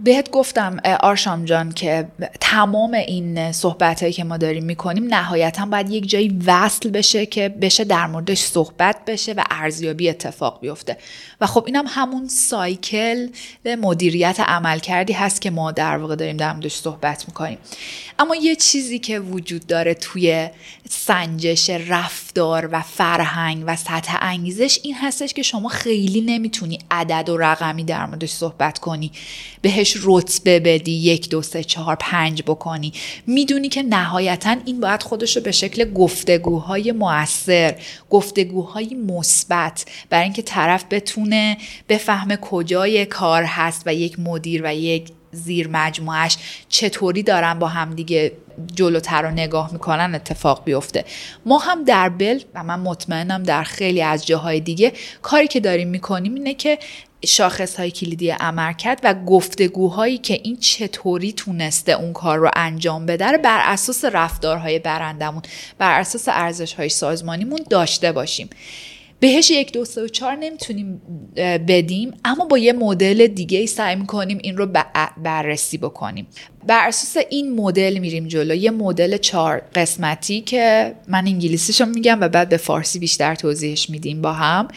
بهت گفتم آرشام جان که تمام این صحبت هایی که ما داریم می‌کنیم نهایتا باید یک جایی وصل بشه که بشه در موردش صحبت بشه و ارزیابی اتفاق بیفته. و خب اینم هم همون سایکل مدیریت عمل کردی هست که ما در واقع داریم در موردش صحبت می‌کنیم. اما یه چیزی که وجود داره توی سنجش رفتار و فرهنگ و سطح انگیزش این هستش که شما خیلی نمی‌تونی عدد و رقمی در موردش صحبت کنی. بهش رتبه بدی یک دو سه چهار پنج بکنی. می‌دونی که نهایتا این باید خودش رو به شکل گفتگوهای موثر گفتگوهای مثبت برای اینکه طرف بتونه بفهمه کجای کار هست و یک مدیر و یک زیر مجموعش چطوری دارن با هم دیگه جلوتر رو نگاه می‌کنن اتفاق بیفته. ما هم در بل و من مطمئنم در خیلی از جاهای دیگه کاری که داریم می‌کنیم اینه که شاخص های کلیدی عمل کرد و گفتگوهایی که این چطوری تونسته اون کار رو انجام بده بر اساس رفتارهای برندمون بر اساس ارزش های سازمانیمون داشته باشیم. بهش یک دو سه و چهار نمی‌تونیم بدیم اما با یه مدل دیگه سعی می‌کنیم این رو بررسی بکنیم. بر اساس این مدل میریم جلو. یه مدل چهار قسمتی که من انگلیسیشو میگم و بعد به فارسی بیشتر توضیحش میدیم با هم.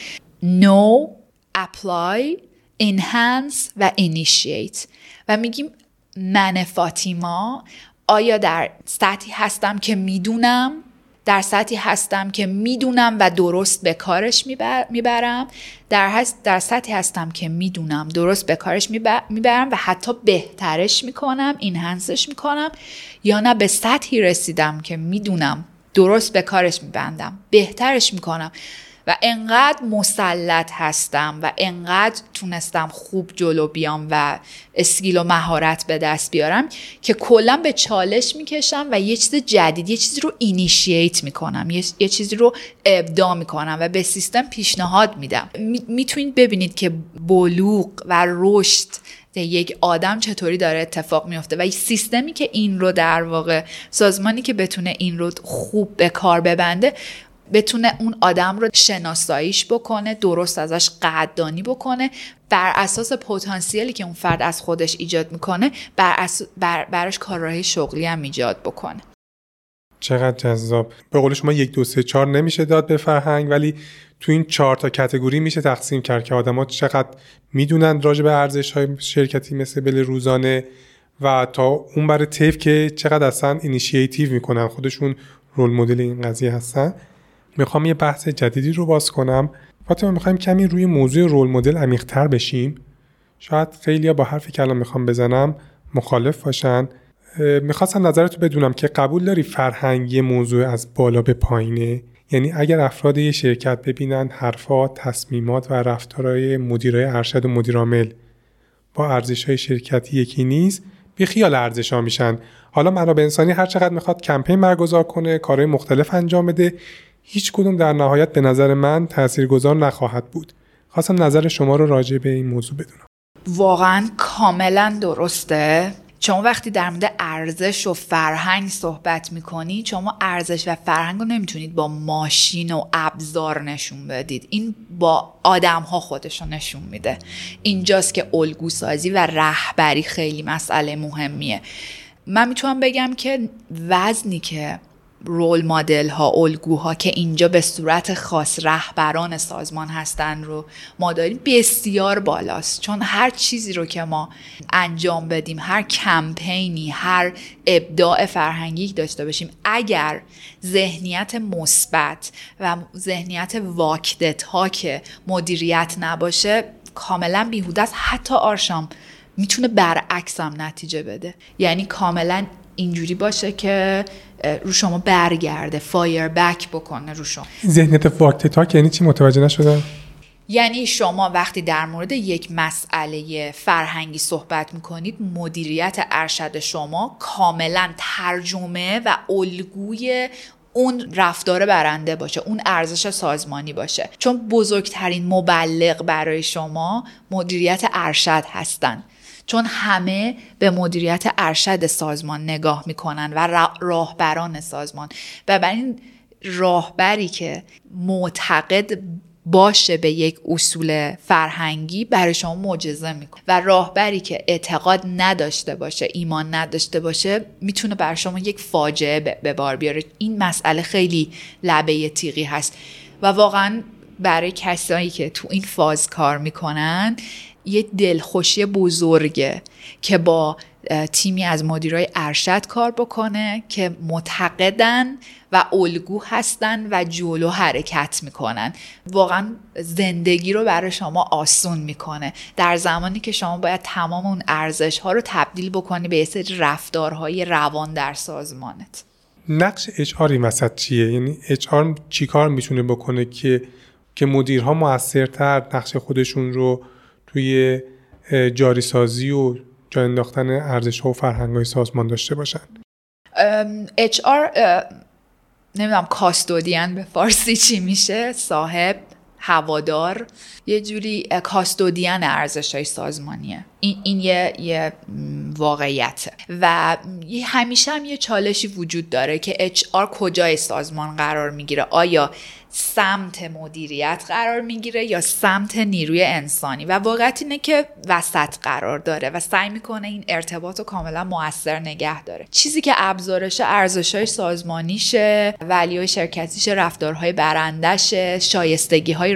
Know, apply, enhance و initiate. و میگیم من فاطیما آیا در سطحی هستم که می‌دونم؟ در سطحی هستم که می‌دونم و درست به کارش می‌برم. در, در سطحی هستم که می‌دونم درست به کارش می‌برم و حتی بهترش می‌کنم این هنسش می‌کنم. یا نه به سطحی رسیدم که می‌دونم درست به کارش میبندم بهترش می‌کنم. و انقدر مسلط هستم و انقدر تونستم خوب جلو بیام و اسکیل و مهارت به دست بیارم که کلا به چالش می‌کشم و یه چیز جدید یه چیزی رو اینیشییت می‌کنم یه, چیزی رو ابداع می‌کنم و به سیستم پیشنهاد میدم. می‌تونید ببینید که بلوغ و رشد یک آدم چطوری داره اتفاق میفته و سیستمی که این رو در واقع سازمانی که بتونه این رو خوب به کار ببنده بتونه اون آدم رو شناساییش بکنه درست ازش قدردانی بکنه بر اساس پتانسیلی که اون فرد از خودش ایجاد می‌کنه بر بر براش کارهای شغلی هم ایجاد بکنه. چقدر جذاب. به قول شما یک دو سه چهار نمیشه داد به فرهنگ ولی تو این چهار تا category میشه تقسیم کرد که آدما چقدر می‌دونن راجع به ارزش های شرکتی مثل بل روزانه و تا اون برای تیف که چقدر اصلا اینیشیتیو می‌کنن. خودشون role model این قضیه هستن. می‌خوام یه بحث جدیدی رو باز کنم. فاطمه می‌خوایم کمی روی موضوع رول مدل عمیقتر بشیم. شاید خیلی با حرفی که الان می‌خوام بزنم مخالف باشن. می‌خواستم نظرتو بدونم که قبول داری فرهنگی موضوع از بالا به پایینه؟ یعنی اگر افراد یه شرکت ببینن حرفات، تصمیمات و رفتارهای مدیرای ارشد و مدیرعامل با ارزش های شرکتی یکی نیست بی خیال ارزش ها میشن. حالا منابع انسانی هر چقدر می‌خواد کمپین برگزار کنه کارهای مختلف انجام بده هیچ کدوم در نهایت به نظر من تاثیرگذار نخواهد بود. خواستم نظر شما رو راجع به این موضوع بدونم. واقعا کاملا درسته. شما وقتی در مورد ارزش و فرهنگ صحبت می‌کنی شما ارزش و فرهنگ رو نمی‌تونید با ماشین و ابزار نشون بدید. این با آدم ها خودش رو نشون میده. اینجاست که الگو سازی و رهبری خیلی مسئله مهمیه. من می‌تونم بگم که وزنی که رول مدل ها الگوها که اینجا به صورت خاص رهبران سازمان هستن رو ما داریم بسیار بالاست. چون هر چیزی رو که ما انجام بدیم هر کمپینی هر ابداع فرهنگی داشته باشیم اگر ذهنیت مثبت و ذهنیت واکدت ها که مدیریت نباشه کاملا بیهوده است. حتی آرشام می‌تونه برعکس هم نتیجه بده. یعنی کاملا اینجوری باشه که رو شما برگرده فایر بک بکنه رو شما. ذهنیت واکت یعنی چی؟ متوجه نشدم. یعنی شما وقتی در مورد یک مسئله فرهنگی صحبت می‌کنید مدیریت ارشد شما کاملا ترجمه و الگوی اون رفتار برنده باشه اون ارزش سازمانی باشه. چون بزرگترین مبلغ برای شما مدیریت ارشد هستند چون همه به مدیریت ارشد سازمان نگاه می‌کنن و راهبران سازمان. و بر این راهبری که معتقد باشه به یک اصول فرهنگی برای شما معجزه می‌کنه. و راهبری که اعتقاد نداشته باشه ایمان نداشته باشه می‌تونه بر شما یک فاجعه به بار بیاره. این مسئله خیلی لبه تیغی هست. و واقعا برای کسایی که تو این فاز کار می‌کنن یه دلخوشی بزرگه که با تیمی از مدیرای ارشد کار بکنه که معتقدن و الگو هستن و جلو حرکت می‌کنن. واقعا زندگی رو برای شما آسون می‌کنه. در زمانی که شما باید تمام اون ارزش ها رو تبدیل بکنی به سری رفتارهای روان در سازمانت. نقش اچ آر این چیه؟ یعنی اچ آر چیکار می‌تونه بکنه که که مدیرها موثرتر نقش خودشون رو توی جاری سازی و جا انداختن ارزش ها و فرهنگ های سازمان داشته باشن. HR نمی‌دونم کاستودین به فارسی چی میشه صاحب هوادار. یه جوری کاستودین ارزش های سازمانیه. این, این یه, یه واقعیته. و همیشه هم یه چالشی وجود داره که HR کجای سازمان قرار می‌گیره؟ آیا سمت مدیریت قرار می‌گیره یا سمت نیروی انسانی؟ و واقعیت اینه که وسط قرار داره و سعی می‌کنه این ارتباط رو کاملا موثر نگه داره. چیزی که ابزارش ارزش های سازمانیشه ولی های شرکتیشه رفتارهای برندشه شایستگی های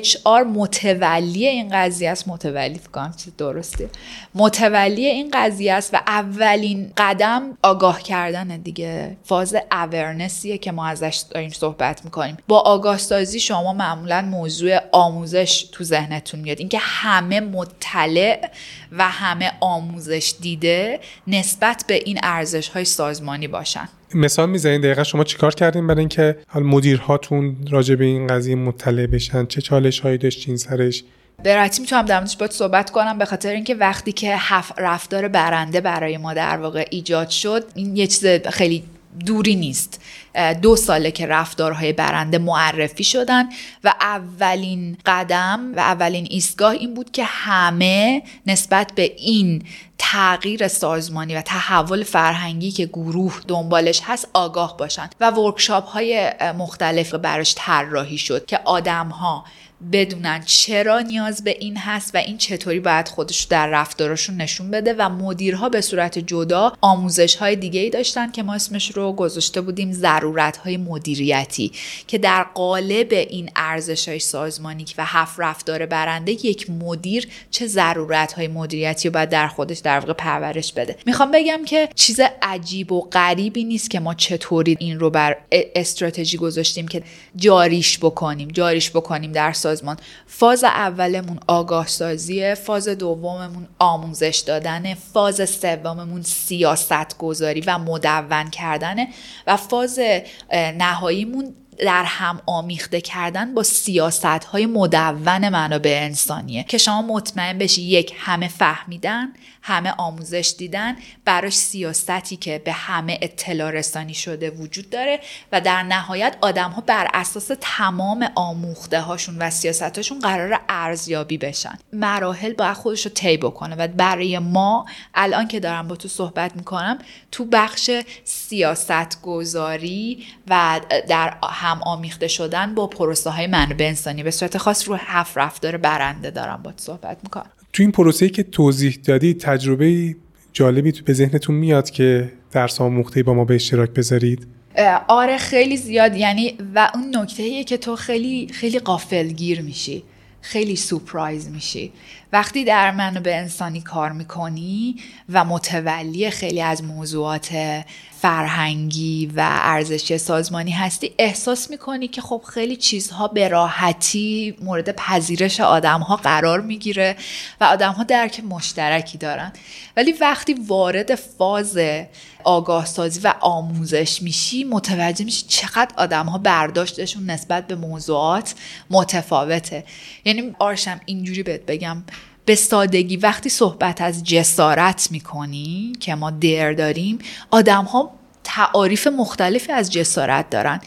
راهبریشه HR متولی این قضیه است. متولی فکرم چیز درسته متولی این قضیه است و اولین قدم آگاه کردن دیگه. فاز اورنسیه که ما ازش داریم صحبت می‌کنیم. با آگاه سازی شما معمولا موضوع آموزش تو ذهنتون میاد. اینکه همه مطلع و همه آموزش دیده نسبت به این ارزش های سازمانی باشن. مثال می‌زنین دقیقا شما چیکار کردین برای اینکه حال مدیرهاتون راجع به این قضیه مطلع بشن؟ چه چالش هایی داشتین سرش؟ به راحتی می‌تونم در باید صحبت کنم به خاطر اینکه وقتی که رفتار برنده برای ما در واقع ایجاد شد این یه چیز خیلی دوری نیست. دو ساله که رفتارهای برنده معرفی شدن و اولین قدم و اولین ایستگاه این بود که همه نسبت به این تغییر سازمانی و تحول فرهنگی که گروه دنبالش هست آگاه باشند و ورکشاپ های مختلف براش طراحی شد که آدم ها بدونن چرا نیاز به این هست و این چطوری باید خودش در رفتارشون نشون بده و مدیرها به صورت جدا آموزش های دیگه ای داشتن که ما اسمش رو گذاشته بودیم ضرورت های مدیریتی که در قالب این ارزش های سازمانی و هفت رفتار برنده یک مدیر چه ضرورت های مدیریتی رو باید در خودش در واقع پرورش بده. می‌خوام بگم که چیز عجیب و غریبی نیست که ما چطوری این رو بر استراتژی گذاشتیم که جاریش بکنیم جاریش بکنیم در سازمان. فاز اولمون آگاه سازیه فاز دوممون آموزش دادن فاز سوممون سیاست گذاری و مدون کردنه و فاز نهاییمون در هم آمیخته کردن با سیاست های مدون منابع انسانیه که شما مطمئن بشی یک همه فهمیدن همه آموزش دیدن براش سیاستی که به همه اطلاع رسانی شده وجود داره و در نهایت آدم ها بر اساس تمام آموخته هاشون و سیاستاشون قرار ارزیابی بشن. مراحل باید خودش رو طی بکنه و برای ما الان که دارم با تو صحبت می‌کنم تو بخش سیاست گذاری و در هم آمیخته شدن با پروسه های منابع انسانی به صورت خاص رو هفت رفتار برنده دارم با تو صحبت می‌کنم. تو این پروسه که توضیح دادی تجربه جالبی تو به ذهنتون میاد که درس آموخته با ما به اشتراک بذارید؟ آره خیلی زیاد. یعنی و اون نکته که تو خیلی خیلی قافلگیر میشی. خیلی سورپرایز میشی. وقتی در منو انسانی کار می‌کنی و متولی خیلی از موضوعات فرهنگی و ارزشی سازمانی هستی احساس می‌کنی که خب خیلی چیزها به راحتی مورد پذیرش آدم ها قرار می‌گیره و آدم ها درک مشترکی دارن. ولی وقتی وارد فاز آگاه سازی و آموزش میشی متوجه میشی چقدر آدم ها برداشتشون نسبت به موضوعات متفاوته. یعنی آرشم اینجوری بهت بگم به سادگی وقتی صحبت از جسارت می‌کنی که ما در داریم آدم ها تعاریف مختلفی از جسارت دارن.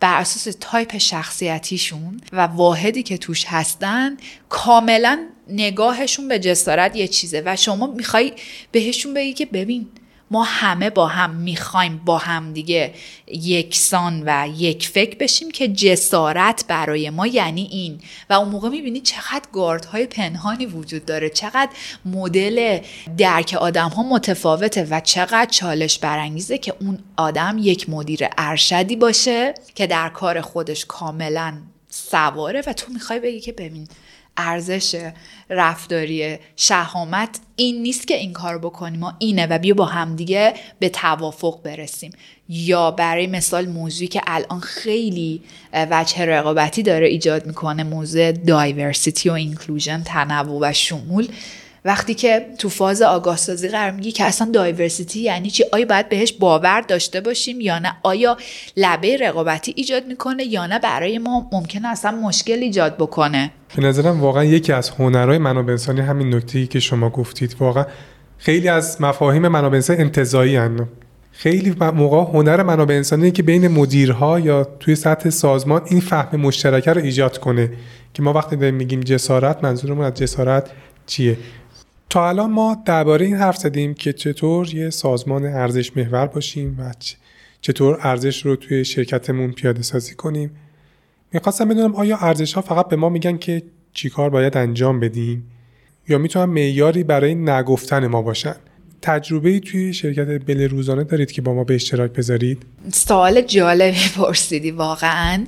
بر اساس تایپ شخصیتیشون و واحدی که توش هستن کاملا نگاهشون به جسارت یه چیزه و شما می‌خوای بهشون بگی که ببین ما همه با هم می‌خوایم با هم دیگه یکسان و یک فکر بشیم که جسارت برای ما یعنی این. و اون موقع می‌بینی چقدر گاردهای پنهانی وجود داره چقدر مدل درک آدم ها متفاوته و چقدر چالش برانگیزه که اون آدم یک مدیر ارشدی باشه که در کار خودش کاملا سواره و تو می‌خوای بگی که ببین ارزش رفتاری شهامت این نیست که این کار بکنیم. ما اینه و بیا با همدیگه به توافق برسیم. یا برای مثال موضوعی که الان خیلی وجه رقابتی داره ایجاد می‌کنه موضوع دایورسیتی و اینکلوژن تنوع و شمول. وقتی که تو فاز آگاه سازی قرار میگی که اصلا دایورسیتی یعنی چی؟ آیا باید بهش باور داشته باشیم یا نه؟ آیا لبه رقابتی ایجاد می‌کنه یا نه؟ برای ما ممکنه اصلا مشکل ایجاد بکنه. به نظرم واقعا یکی از هنرهای منابع انسانی همین نکته که شما گفتید. واقعا خیلی از مفاهیم منابع انسانی انتزاعی هن. خیلی موقع هنر منابع انسانی که بین مدیرها یا توی سطح سازمان این فهم مشترکه رو ایجاد کنه. که ما وقتی داریم میگیم جسارت منظورمون از جسارت چیه؟ تا الان ما درباره این حرف زدیم که چطور یه سازمان ارزش محور باشیم و چطور ارزش رو توی شرکتمون پیاده سازی کنیم. می‌خواستم بدونم آیا ارزش ها فقط به ما میگن که چیکار باید انجام بدیم؟ یا می‌تونن معیاری برای نگفتن ما باشن؟ تجربه توی شرکت بل روزانه دارید که با ما به اشتراک بذارید؟ سوال جالبی (laughs) پرسیدی واقعا.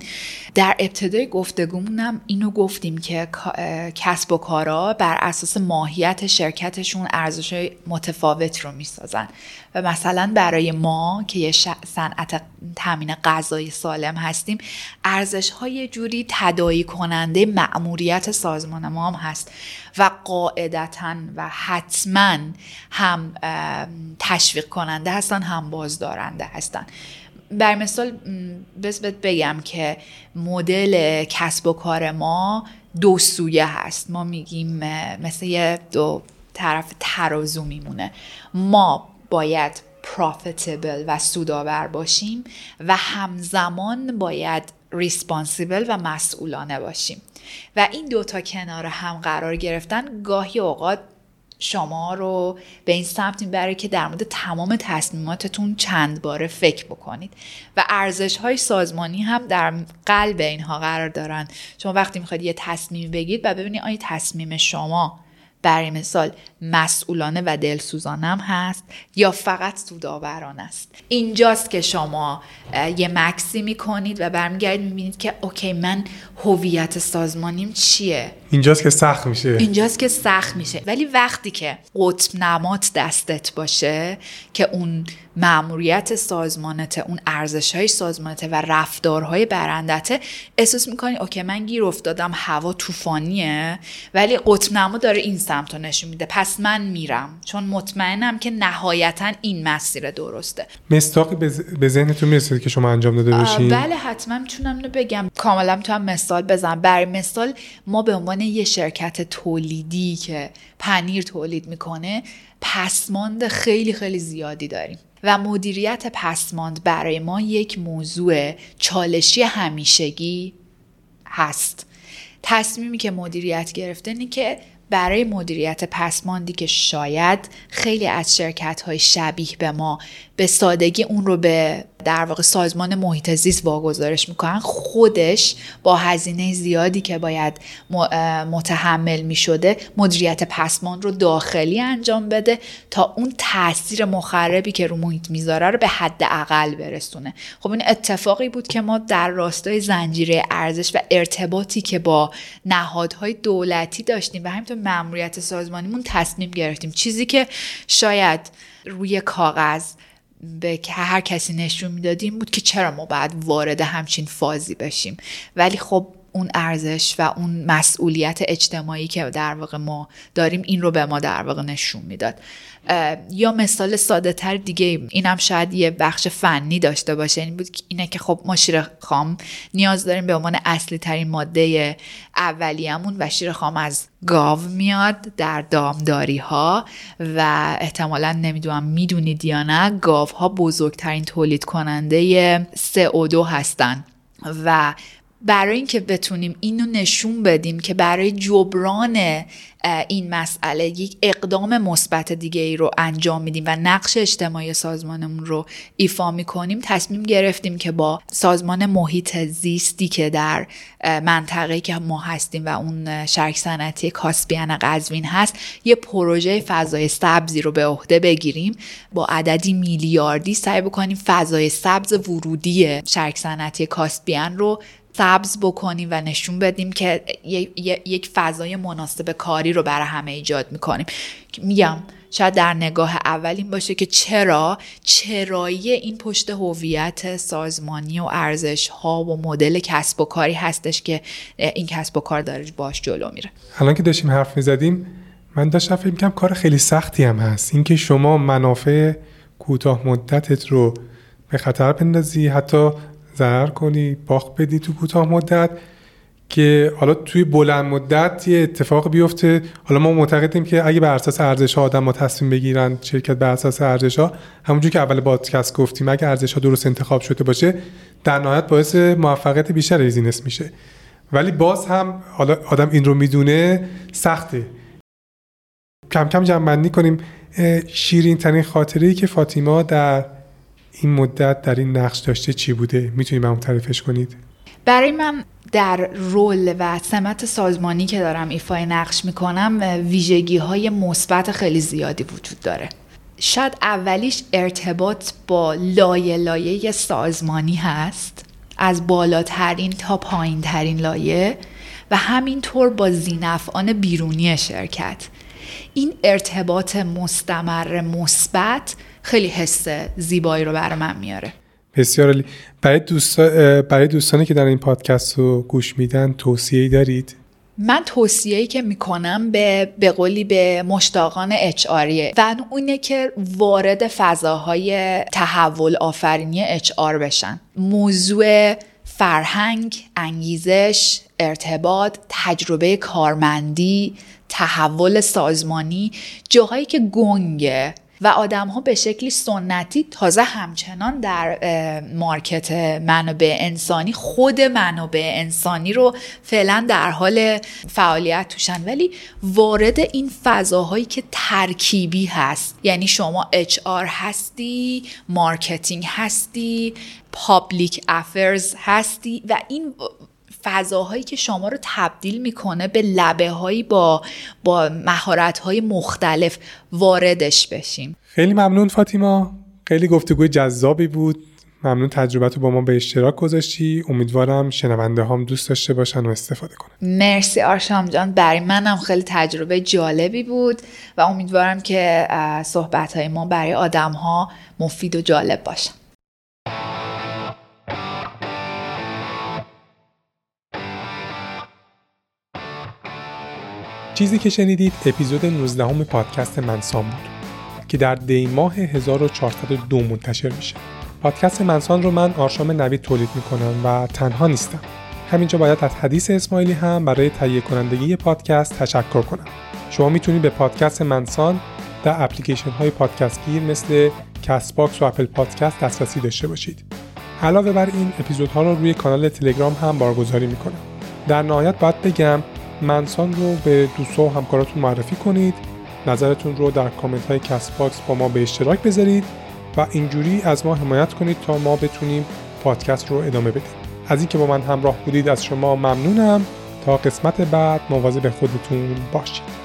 در ابتدای گفتگومونم اینو گفتیم که کسب و کارا بر اساس ماهیت شرکتشون ارزش متفاوت رو می‌سازن. و مثلا برای ما که یه صنعت تامین غذای سالم هستیم ارزش های جوری تدایی کننده مأموریت سازمان ما هم هست و قاعدتا و حتما هم تشویق کننده هستن هم بازدارنده هستن. بر مثال بس بگم که مدل کسب و کار ما دو سویه هست. ما میگیم مثل یه دو طرف ترازو میمونه. ما باید profitable و سودآور باشیم و همزمان باید responsible و مسئولانه باشیم. و این دوتا کنار هم قرار گرفتن گاهی اوقات شما رو به این سمت می‌بره که در مورد تمام تصمیماتتون چند باره فکر بکنید. و ارزش های سازمانی هم در قلب اینها قرار دارن. شما وقتی می‌خواید یه تصمیم بگیرید و ببینید آیا تصمیم شما برای مثال مسئولانه و دلسوزانم هست یا فقط سودآوران است. اینجاست که شما یه مکسی می‌کنید و برمیگردید می‌بینید که اوکی من هویت سازمانیم چیه؟ اینجاست که سخت میشه. اینجاست که سخت میشه. ولی وقتی که قطب نمات دستت باشه که اون معموریت سازمانته اون ارزش های سازمانته و رفتارهای برندته احساس می‌کنی اوکی من گیر افتادم هوا طوفانیه ولی قطب نما داره این سمت رو نشون میده. پس من میرم چون مطمئنم که نهایتا این مسیر درسته. مستاقی به ذهنتون می‌رسید که شما انجام داده باشین بله حتما می‌تونم اینو بگم. کاملا تو هم مثال بزنم. برای مثال ما به عنوان یه شرکت تولیدی که پنیر تولید می‌کنه پسماند خیلی خیلی زیادی داریم. و مدیریت پسماند برای ما یک موضوع چالشی همیشگی هست. تصمیمی که مدیریت گرفته اینه که برای مدیریت پسماندی که شاید خیلی از شرکت های شبیه به ما به سادگی اون رو به در واقع سازمان محیط زیست واگذارش می‌کنن. خودش با هزینه زیادی که باید متحمل می‌شده مدیریت پسماند رو داخلی انجام بده تا اون تاثیر مخربی که رو محیط می‌ذاره رو به حد اقل برسونه. خب این اتفاقی بود که ما در راستای زنجیره ارزش و ارتباطی که با نهادهای دولتی داشتیم و همینطور مأموریت سازمانیمون تصمیم گرفتیم. چیزی که شاید روی کاغذ به هر کسی نشون می‌دادیم بود که چرا ما باید وارد همچین فازی بشیم. ولی خب اون ارزش و اون مسئولیت اجتماعی که در واقع ما داریم این رو به ما در واقع نشون می‌داد. یا مثال ساده تر دیگه اینم شاید یه بخش فنی داشته باشه. این بود اینه که خب ما شیر خام نیاز داریم به عنوان اصلی ترین ماده اولیه‌مون و شیر خام از گاو میاد در دامداری ها و احتمالا نمی‌دونم می‌دونید یا نه گاو ها بزرگترین تولید کننده CO2 هستن و برای اینکه بتونیم اینو نشون بدیم که برای جبران این مسئله یک اقدام مثبت دیگه ای رو انجام میدیم و نقش اجتماعی سازمانمون رو ایفا می‌کنیم تصمیم گرفتیم که با سازمان محیط زیستی که در منطقه که ما هستیم و اون شرک صنعتی کاسپیان قزوین هست یه پروژه فضای سبزی رو به عهده بگیریم. با عددی میلیاردی سعی بکنیم فضای سبز ورودی شرک صنعتی کاسپیان رو سبز بکنیم و نشون بدیم که یک فضای مناسب کاری رو برای همه ایجاد می‌کنیم. میگم شاید در نگاه اول این باشه که چرا؟ چرایی این پشت هویت سازمانی و ارزش ها و مدل کسب و کاری هستش که این کسب و کار داره باش جلو میره. الان که داشتیم حرف می‌زدیم من داشتم فکر می‌کنم کار خیلی سختی هم هست. اینکه شما منافع کوتاه مدتت رو به خطر بندازی حتی ضرر کنی باخت بدی تو کوتاه مدت که حالا توی بلند مدت یه اتفاق بیفته. حالا ما معتقدیم که اگه بر اساس ارزش ها آدم تصمیم بگیرن شرکت بر اساس ارزش ها همونجور که اول پادکست گفتیم اگه ارزش ها درست انتخاب شده باشه در نهایت باعث موفقیت بیشتر بیزینس میشه. ولی باز هم حالا آدم این رو می‌دونه سخته. کم کم جمع کنیم. شیرین ترین خاطره که فاطیما در این مدت در این نقش داشته چی بوده؟ می‌تونید برام تعریفش کنید؟ برای من در رول و سمت سازمانی که دارم ایفای نقش می‌کنم ویژگی های مثبت خیلی زیادی وجود داره. شاید اولیش ارتباط با لایه لایه سازمانی هست از بالاترین تا پایین ترین لایه و همینطور با زینفعان بیرونی شرکت. این ارتباط مستمر مثبت خیلی حس زیبایی رو برای من میاره. بسیار علی برای, برای دوستانی که در این پادکست رو گوش میدن توصیه دارید؟ من توصیه‌ای که می‌کنم به به قولی به مشتاقان اچ و اونه که وارد فضاهای تحول آفرینی اچ بشن. موضوع فرهنگ، انگیزش، ارتباط، تجربه کارمندی، تحول سازمانی جاهایی که گنگه و آدم ها به شکلی سنتی تازه همچنان در market منابع انسانی خود منابع انسانی رو فعلا در حال فعالیت توشن. ولی وارد این فضاهایی که ترکیبی هست یعنی شما HR هستی marketing هستی public affairs هستی و این فضاهایی که شما رو تبدیل می‌کنه به لبه هایی با با مهارت های مختلف واردش بشیم. خیلی ممنون فاطیما. خیلی گفتگوی جذابی بود. ممنون تجربت رو با ما به اشتراک گذاشتی. امیدوارم شنونده هم دوست داشته باشن و استفاده کنن. مرسی آرشام جان. برای منم خیلی تجربه جالبی بود و امیدوارم که صحبت های ما برای آدم ها مفید و جالب باشن. چیزی که شنیدید اپیزود 19 ام پادکست منسان بود که در دی ماه 1402 منتشر میشه. پادکست منسان رو من آرشام نوید تولید می‌کنم و تنها نیستم. همینجا باید از حدیث اسماعیلی هم برای تهیه کنندگی پادکست تشکر کنم. شما می‌تونید به پادکست منسان در اپلیکیشن های پادکست گیر مثل Castbox و Apple Podcast دسترسی داشته باشید. علاوه بر این اپیزودها رو روی کانال تلگرام هم بارگذاری می‌کنم. در نهایت باید بگم منسان رو به دوستا و همکاراتون معرفی کنید. نظرتون رو در کامنت های Castbox با ما به اشتراک بذارید و اینجوری از ما حمایت کنید تا ما بتونیم پادکست رو ادامه بدیم. از اینکه با من همراه بودید از شما ممنونم. تا قسمت بعد مواظب خودتون باشید.